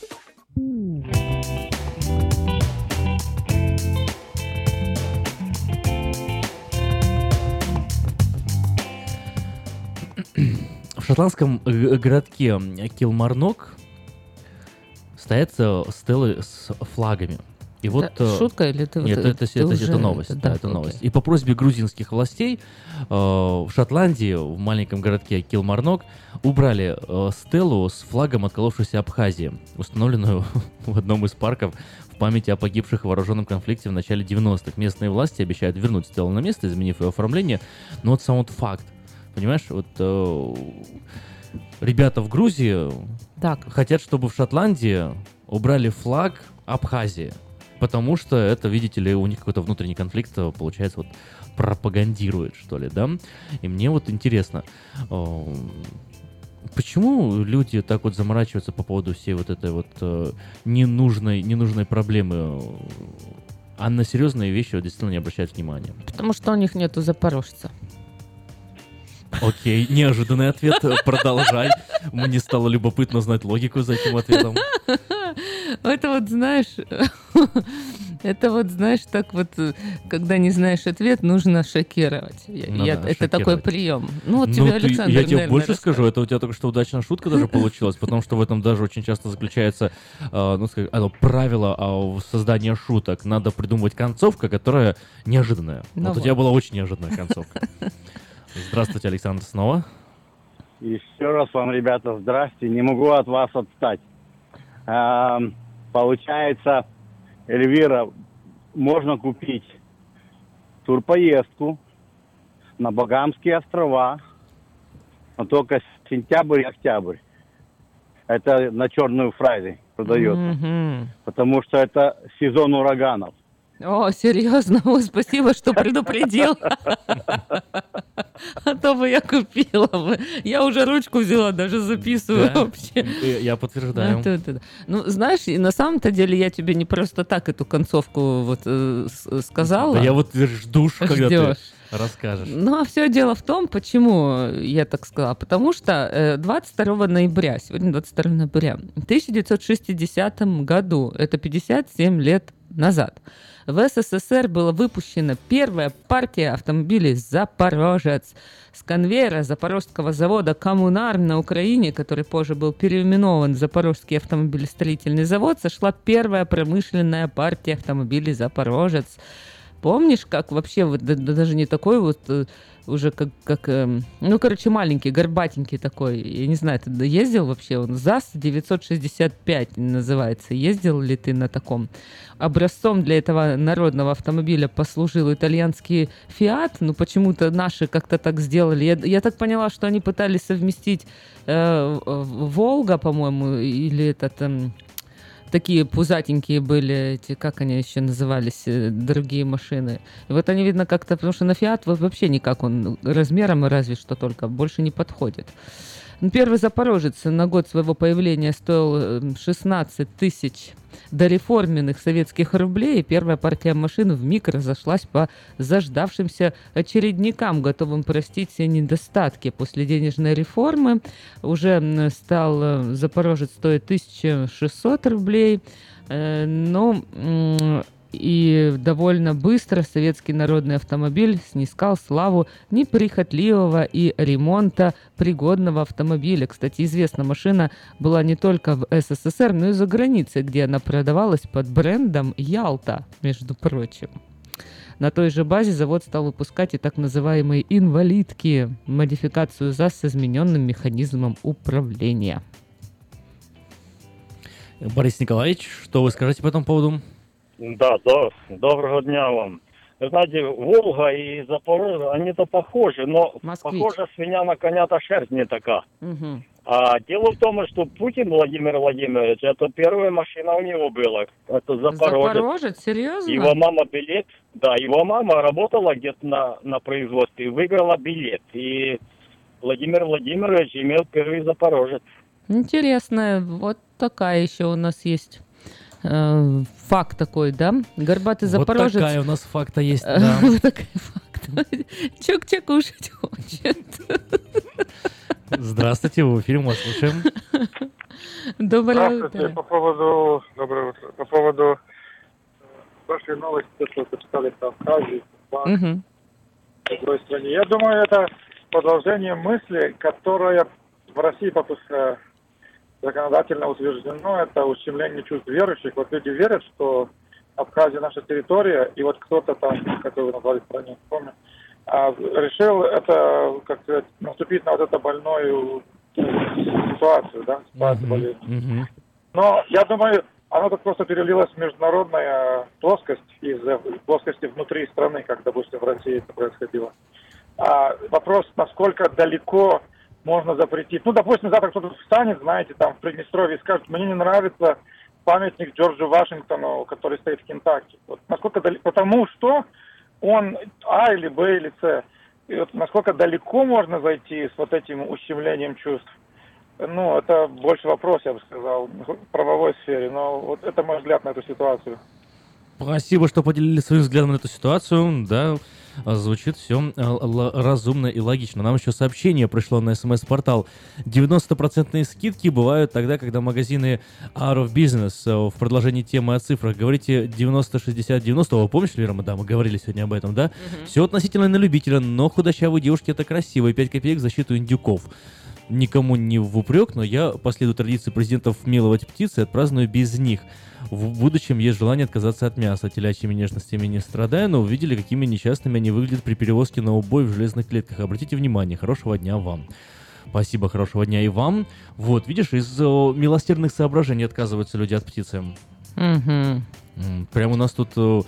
Шотландском городке Килмарнок стоят э, стелы с флагами. И вот, Это шутка или ты Нет, это- ты это, уже это новость. да, да, это окей. новость. И по просьбе грузинских властей э, в Шотландии, в маленьком городке Килмарнок, убрали э, стелу с флагом отколовшейся Абхазии, установленную в одном из парков в памяти о погибших в вооруженном конфликте в начале 90-х. Местные власти обещают вернуть стелу на место, изменив ее оформление. Но вот сам вот факт. Понимаешь, вот э, ребята в Грузии Так. хотят, чтобы в Шотландии убрали флаг Абхазии. Потому что это, видите ли, у них какой-то внутренний конфликт, э, получается, вот пропагандирует, что ли, да? И мне вот интересно, э, почему люди так вот заморачиваются по поводу всей вот этой вот э, ненужной, ненужной проблемы, а на серьезные вещи вот действительно не обращают внимания? Потому что у них нету запорожца. Окей, неожиданный ответ, продолжай. Мне стало любопытно знать логику за этим ответом. Это вот, знаешь, это вот, знаешь, так вот, когда не знаешь ответ, нужно шокировать. Я- Ну я- да, это такой шокировать. прием. Ну, вот Ну, тебе ты- Александр, Я тебе больше расскажет. скажу, это у тебя только что удачная шутка даже получилась, потому что в этом даже очень часто заключается э, ну, оно, правило а, в создания шуток. Надо придумывать концовка, которая неожиданная. Ну вот у тебя была очень неожиданная концовка. Здравствуйте, Александр, снова. Еще раз вам, ребята, здрасте. Не могу от вас отстать. Эм, получается, Эльвира, можно купить турпоездку на Багамские острова но только сентябрь и октябрь. Это на черную фрайдей продается. Мгм. Потому что это сезон ураганов. О, серьезно? О, спасибо, что предупредил. А то бы я купила бы. Я уже ручку взяла, даже записываю вообще. Э, Я подтверждаю. Да, да, да. Ну, знаешь, на самом-то деле я тебе не просто так эту концовку вот э, сказала. Я вот жду, когда ты расскажешь. Ну, а все дело в том, почему я так сказала. Потому что э, 22 ноября, сегодня 22 ноября, в 1960 году, это 57 лет назад, в СССР была выпущена первая партия автомобилей «Запорожец» с конвейера Запорожского завода «Коммунар» на Украине, который позже был переименован в Запорожский автомобилестроительный завод, сошла первая промышленная партия автомобилей «Запорожец». Помнишь, как вообще, вот, да- да даже не такой вот э, уже как, как эм, ну, короче, маленький, горбатенький такой. Я не знаю, ты ездил вообще? Он ЗАЗ-965 называется. Ездил ли ты на таком? Образцом для этого народного автомобиля послужил итальянский Фиат. Ну, почему-то наши как-то так сделали. Я, я так поняла, что они пытались совместить э, Волга, по-моему, или этот... эм, такие пузатенькие были эти, как они еще назывались, э, другие машины. И вот они, видно, как-то, потому что на Фиат вообще никак он размером разве что только больше не подходит. Ну, Первый Запорожец на год своего появления стоил э, 16 тысяч дореформенных советских рублей. И Первая партия машин в миг разошлась по заждавшимся очередникам, готовым простить все недостатки. После денежной реформы уже стал э, Запорожец стоить 1600 рублей. Э, Но и довольно быстро советский народный автомобиль снискал славу неприхотливого и ремонта пригодного автомобиля. Кстати, известна машина была не только в СССР, но и за границей, где она продавалась под брендом Ялта, между прочим. На той же базе завод стал выпускать и так называемые инвалидки, модификацию ЗАЗ с измененным механизмом управления. Борис Николаевич, что вы скажете по этому поводу? Да, да, доброго дня вам. Вы знаете, Волга и Запорожье, они-то похожи, но Москвич. похожа свинья на коня-то шерсть не такая. Мгм. А дело в том, что Путин Владимир Владимирович, это первая машина у него была. Это Запорожец. Запорожец? Серьезно? Его мама билет, да, его мама работала где-то на, на производстве, выиграла билет. И Владимир Владимирович имел первый Запорожец. Интересно, вот такая еще у нас есть э, факт такой, да? Горбатый Вот запорожец. такая у нас факта есть, Э, да. Вот такая факт. Чук-чук кушать хочет. Здравствуйте, вы в эфире, мы вас слушаем. Доброе Здравствуйте. утро. По поводу, доброе утро. По поводу вашей новости, что вы читали в Абхазии, в другой стране. Я думаю, это продолжение мысли, которая в России попуска- законодательно утверждено, это ущемление чувств верующих. Вот люди верят, что Абхазия наша территория, и вот кто-то там, как вы назвали стране, не помню, а, решил это, как сказать, наступить на вот эту больную ситуацию, да, ситуацию болезненную. Мгм. Но я думаю, оно так просто перелилось в международную плоскость из э, плоскости внутри страны, как, допустим, в России это происходило. А вопрос, насколько далеко можно запретить. Ну, допустим, завтра кто-то встанет, знаете, там в Приднестровье и скажет, мне не нравится памятник Джорджу Вашингтону, который стоит в Кентаки. Вот насколько далеко, потому что он А или Б или С. И вот насколько далеко можно зайти с вот этим ущемлением чувств. Ну, это больше вопрос, я бы сказал, в правовой сфере. Но вот это мой взгляд на эту ситуацию. Спасибо, что поделились своим взглядом на эту ситуацию. Да, звучит все разумно и логично. Нам еще сообщение пришло на смс-портал. 90% скидки бывают тогда, когда магазины Out of Business э, в продолжении темы о цифрах. Говорите 90-60-90. Вы помнишь, Вера, мы, да, мы говорили сегодня об этом, да? Все относительно на любителя, но худощавые девушки это красиво. И 5 копеек в защиту индюков. Никому не в упрек, но я последую традиции президентов миловать птицы и отпраздную без них. В будущем есть желание отказаться от мяса. Телячьими нежностями не страдая, но увидели, какими несчастными они выглядят при перевозке на убой в железных клетках. Обратите внимание. Хорошего дня вам. Спасибо, хорошего дня и вам. Вот, видишь, из милосердных соображений отказываются люди от птицы. М, Прям у нас тут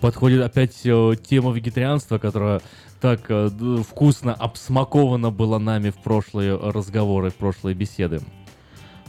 подходит опять тема вегетарианства, которая так э, вкусно обсмакована была нами в прошлые разговоры, в прошлые беседы.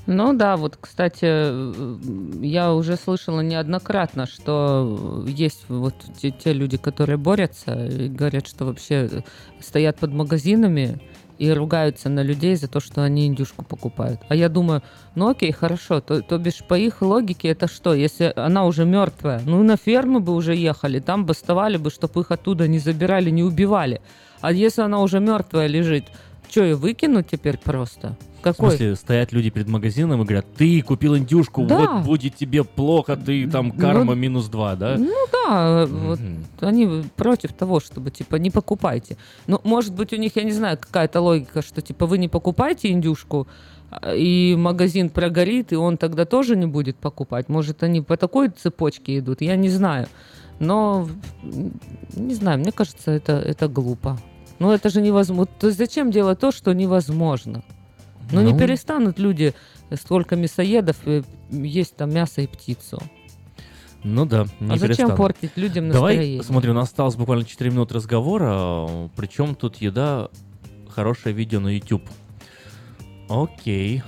Ну да, вот, кстати, э, я уже слышала неоднократно, что есть вот те, те люди, которые борются и говорят, что вообще стоят под магазинами и ругаются на людей за то, что они индюшку покупают. А я думаю, ну окей, хорошо, то, то бишь по их логике это что, если она уже мертвая, ну на фермы бы уже ехали, там бастовали бы, чтобы их оттуда не забирали, не убивали. А если она уже мертвая лежит, что, ее выкинуть теперь просто? В Какой? смысле, стоят люди перед магазином и говорят, ты купил индюшку, Да. вот будет тебе плохо, ты там карма минус два, да? Ну да, вот они против того, чтобы типа не покупайте. Ну, может быть, у них, я не знаю, какая-то логика, что типа вы не покупайте индюшку, а, и магазин прогорит, и он тогда тоже не будет покупать. Может, они по такой цепочке идут, я не знаю. Но, не знаю, мне кажется, это, это глупо. Ну, это же невозможно. То есть зачем делать то, что невозможно? Ну, не Ну. перестанут люди столько мясоедов э, есть там мясо и птицу. Ну да, не А зачем перестану. портить людям Давай, настроение? смотри, у нас осталось буквально 4 минуты разговора, причем тут еда, хорошее видео на YouTube. Окей.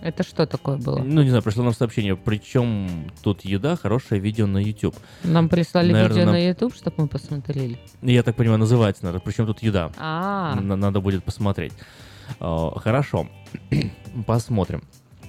Это что такое было? Ну, не знаю, пришло нам сообщение, причем тут еда, хорошее видео на YouTube. Нам прислали Наверное, видео нам- на YouTube, чтобы мы посмотрели. Я так понимаю, называется, надо, причем тут еда. А. Надо будет посмотреть. А, Хорошо, посмотрим.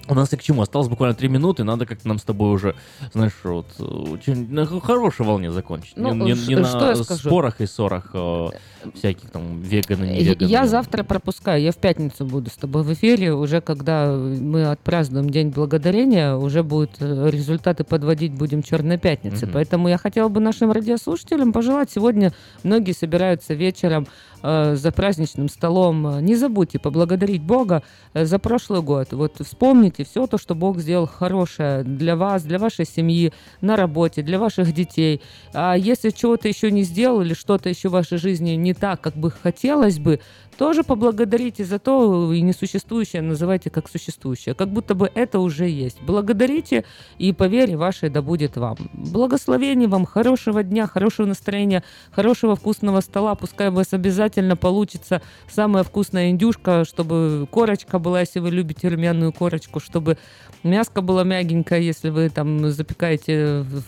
У нас и к чему? Осталось буквально три минуты, надо как-то нам с тобой уже, знаешь, вот, э, на хорошей волне закончить. Ну, не, не- не что я на спорах и ссорах э, всяких там веганы, не веганы. Я завтра пропускаю, я в пятницу буду с тобой в эфире, уже когда мы отпразднуем День Благодарения, уже будут э, результаты подводить будем Черной Пятницы. Мгм. Поэтому я хотела бы нашим радиослушателям пожелать сегодня, многие собираются вечером э, за праздничным столом, э, не забудьте поблагодарить Бога э, за прошлый год. Вот вспомните все то, что Бог сделал хорошее для вас, для вашей семьи, на работе, для ваших детей. А если чего-то еще не сделал или что-то еще в вашей жизни не так, как бы хотелось бы, тоже поблагодарите за то, и несуществующее называйте как существующее. Как будто бы это уже есть. Благодарите, и по вере вашей да будет вам. Благословений вам, хорошего дня, хорошего настроения, хорошего вкусного стола. Пускай вас обязательно получится самая вкусная индюшка, чтобы корочка была, если вы любите румяную корочку, чтобы мяско было мягенькое, если вы там запекаете в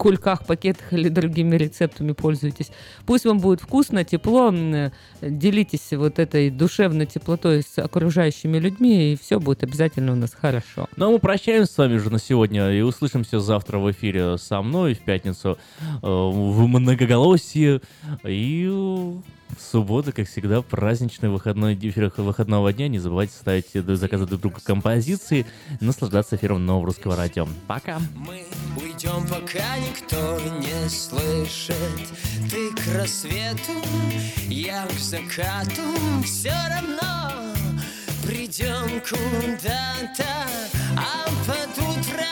кульках, пакетах или другими рецептами пользуетесь. Пусть вам будет вкусно, тепло, делитесь вот этой душевной теплотой с окружающими людьми, и все будет обязательно у нас хорошо. Ну, а мы прощаемся с вами уже на сегодня и услышимся завтра в эфире со мной в пятницу э, в многоголосии и в субботу, как всегда, праздничный выходной эфир выходного дня. Не забывайте ставить заказывать друг другу композиции, наслаждаться эфиром нового русского радио. Пока! Уйдем, пока никто не слышит Ты к рассвету, я к закату Все равно придем куда-то А под утро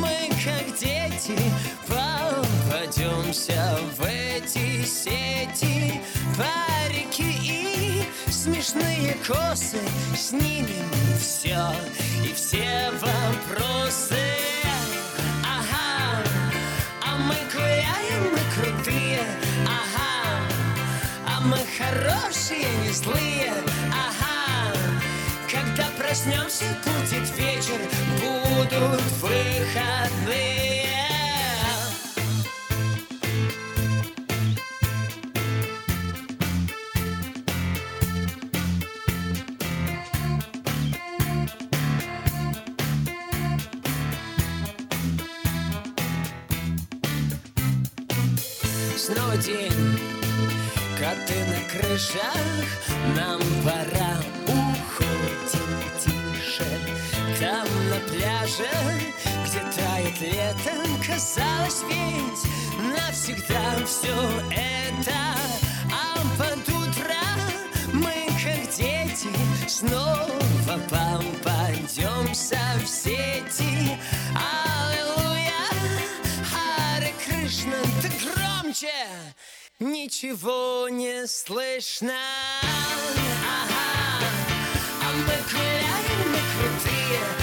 мы, как дети Попадемся в эти сети. Парики и смешные косы Снимем все и все вопросы. Ага, а мы гуляем, мы крутые. Ага, а мы хорошие, не злые. Ага, когда проснемся, будет вечер Будут выходные Снова день, коты на крышах Нам пора уходим тише. Там на пляже, где тает лето Казалось ведь навсегда все это. А под утро мы, как дети Снова попадемся в сети. Аллилуйя, громче. Ничего не слышно. Ага, а мы гуляем, мы крутые.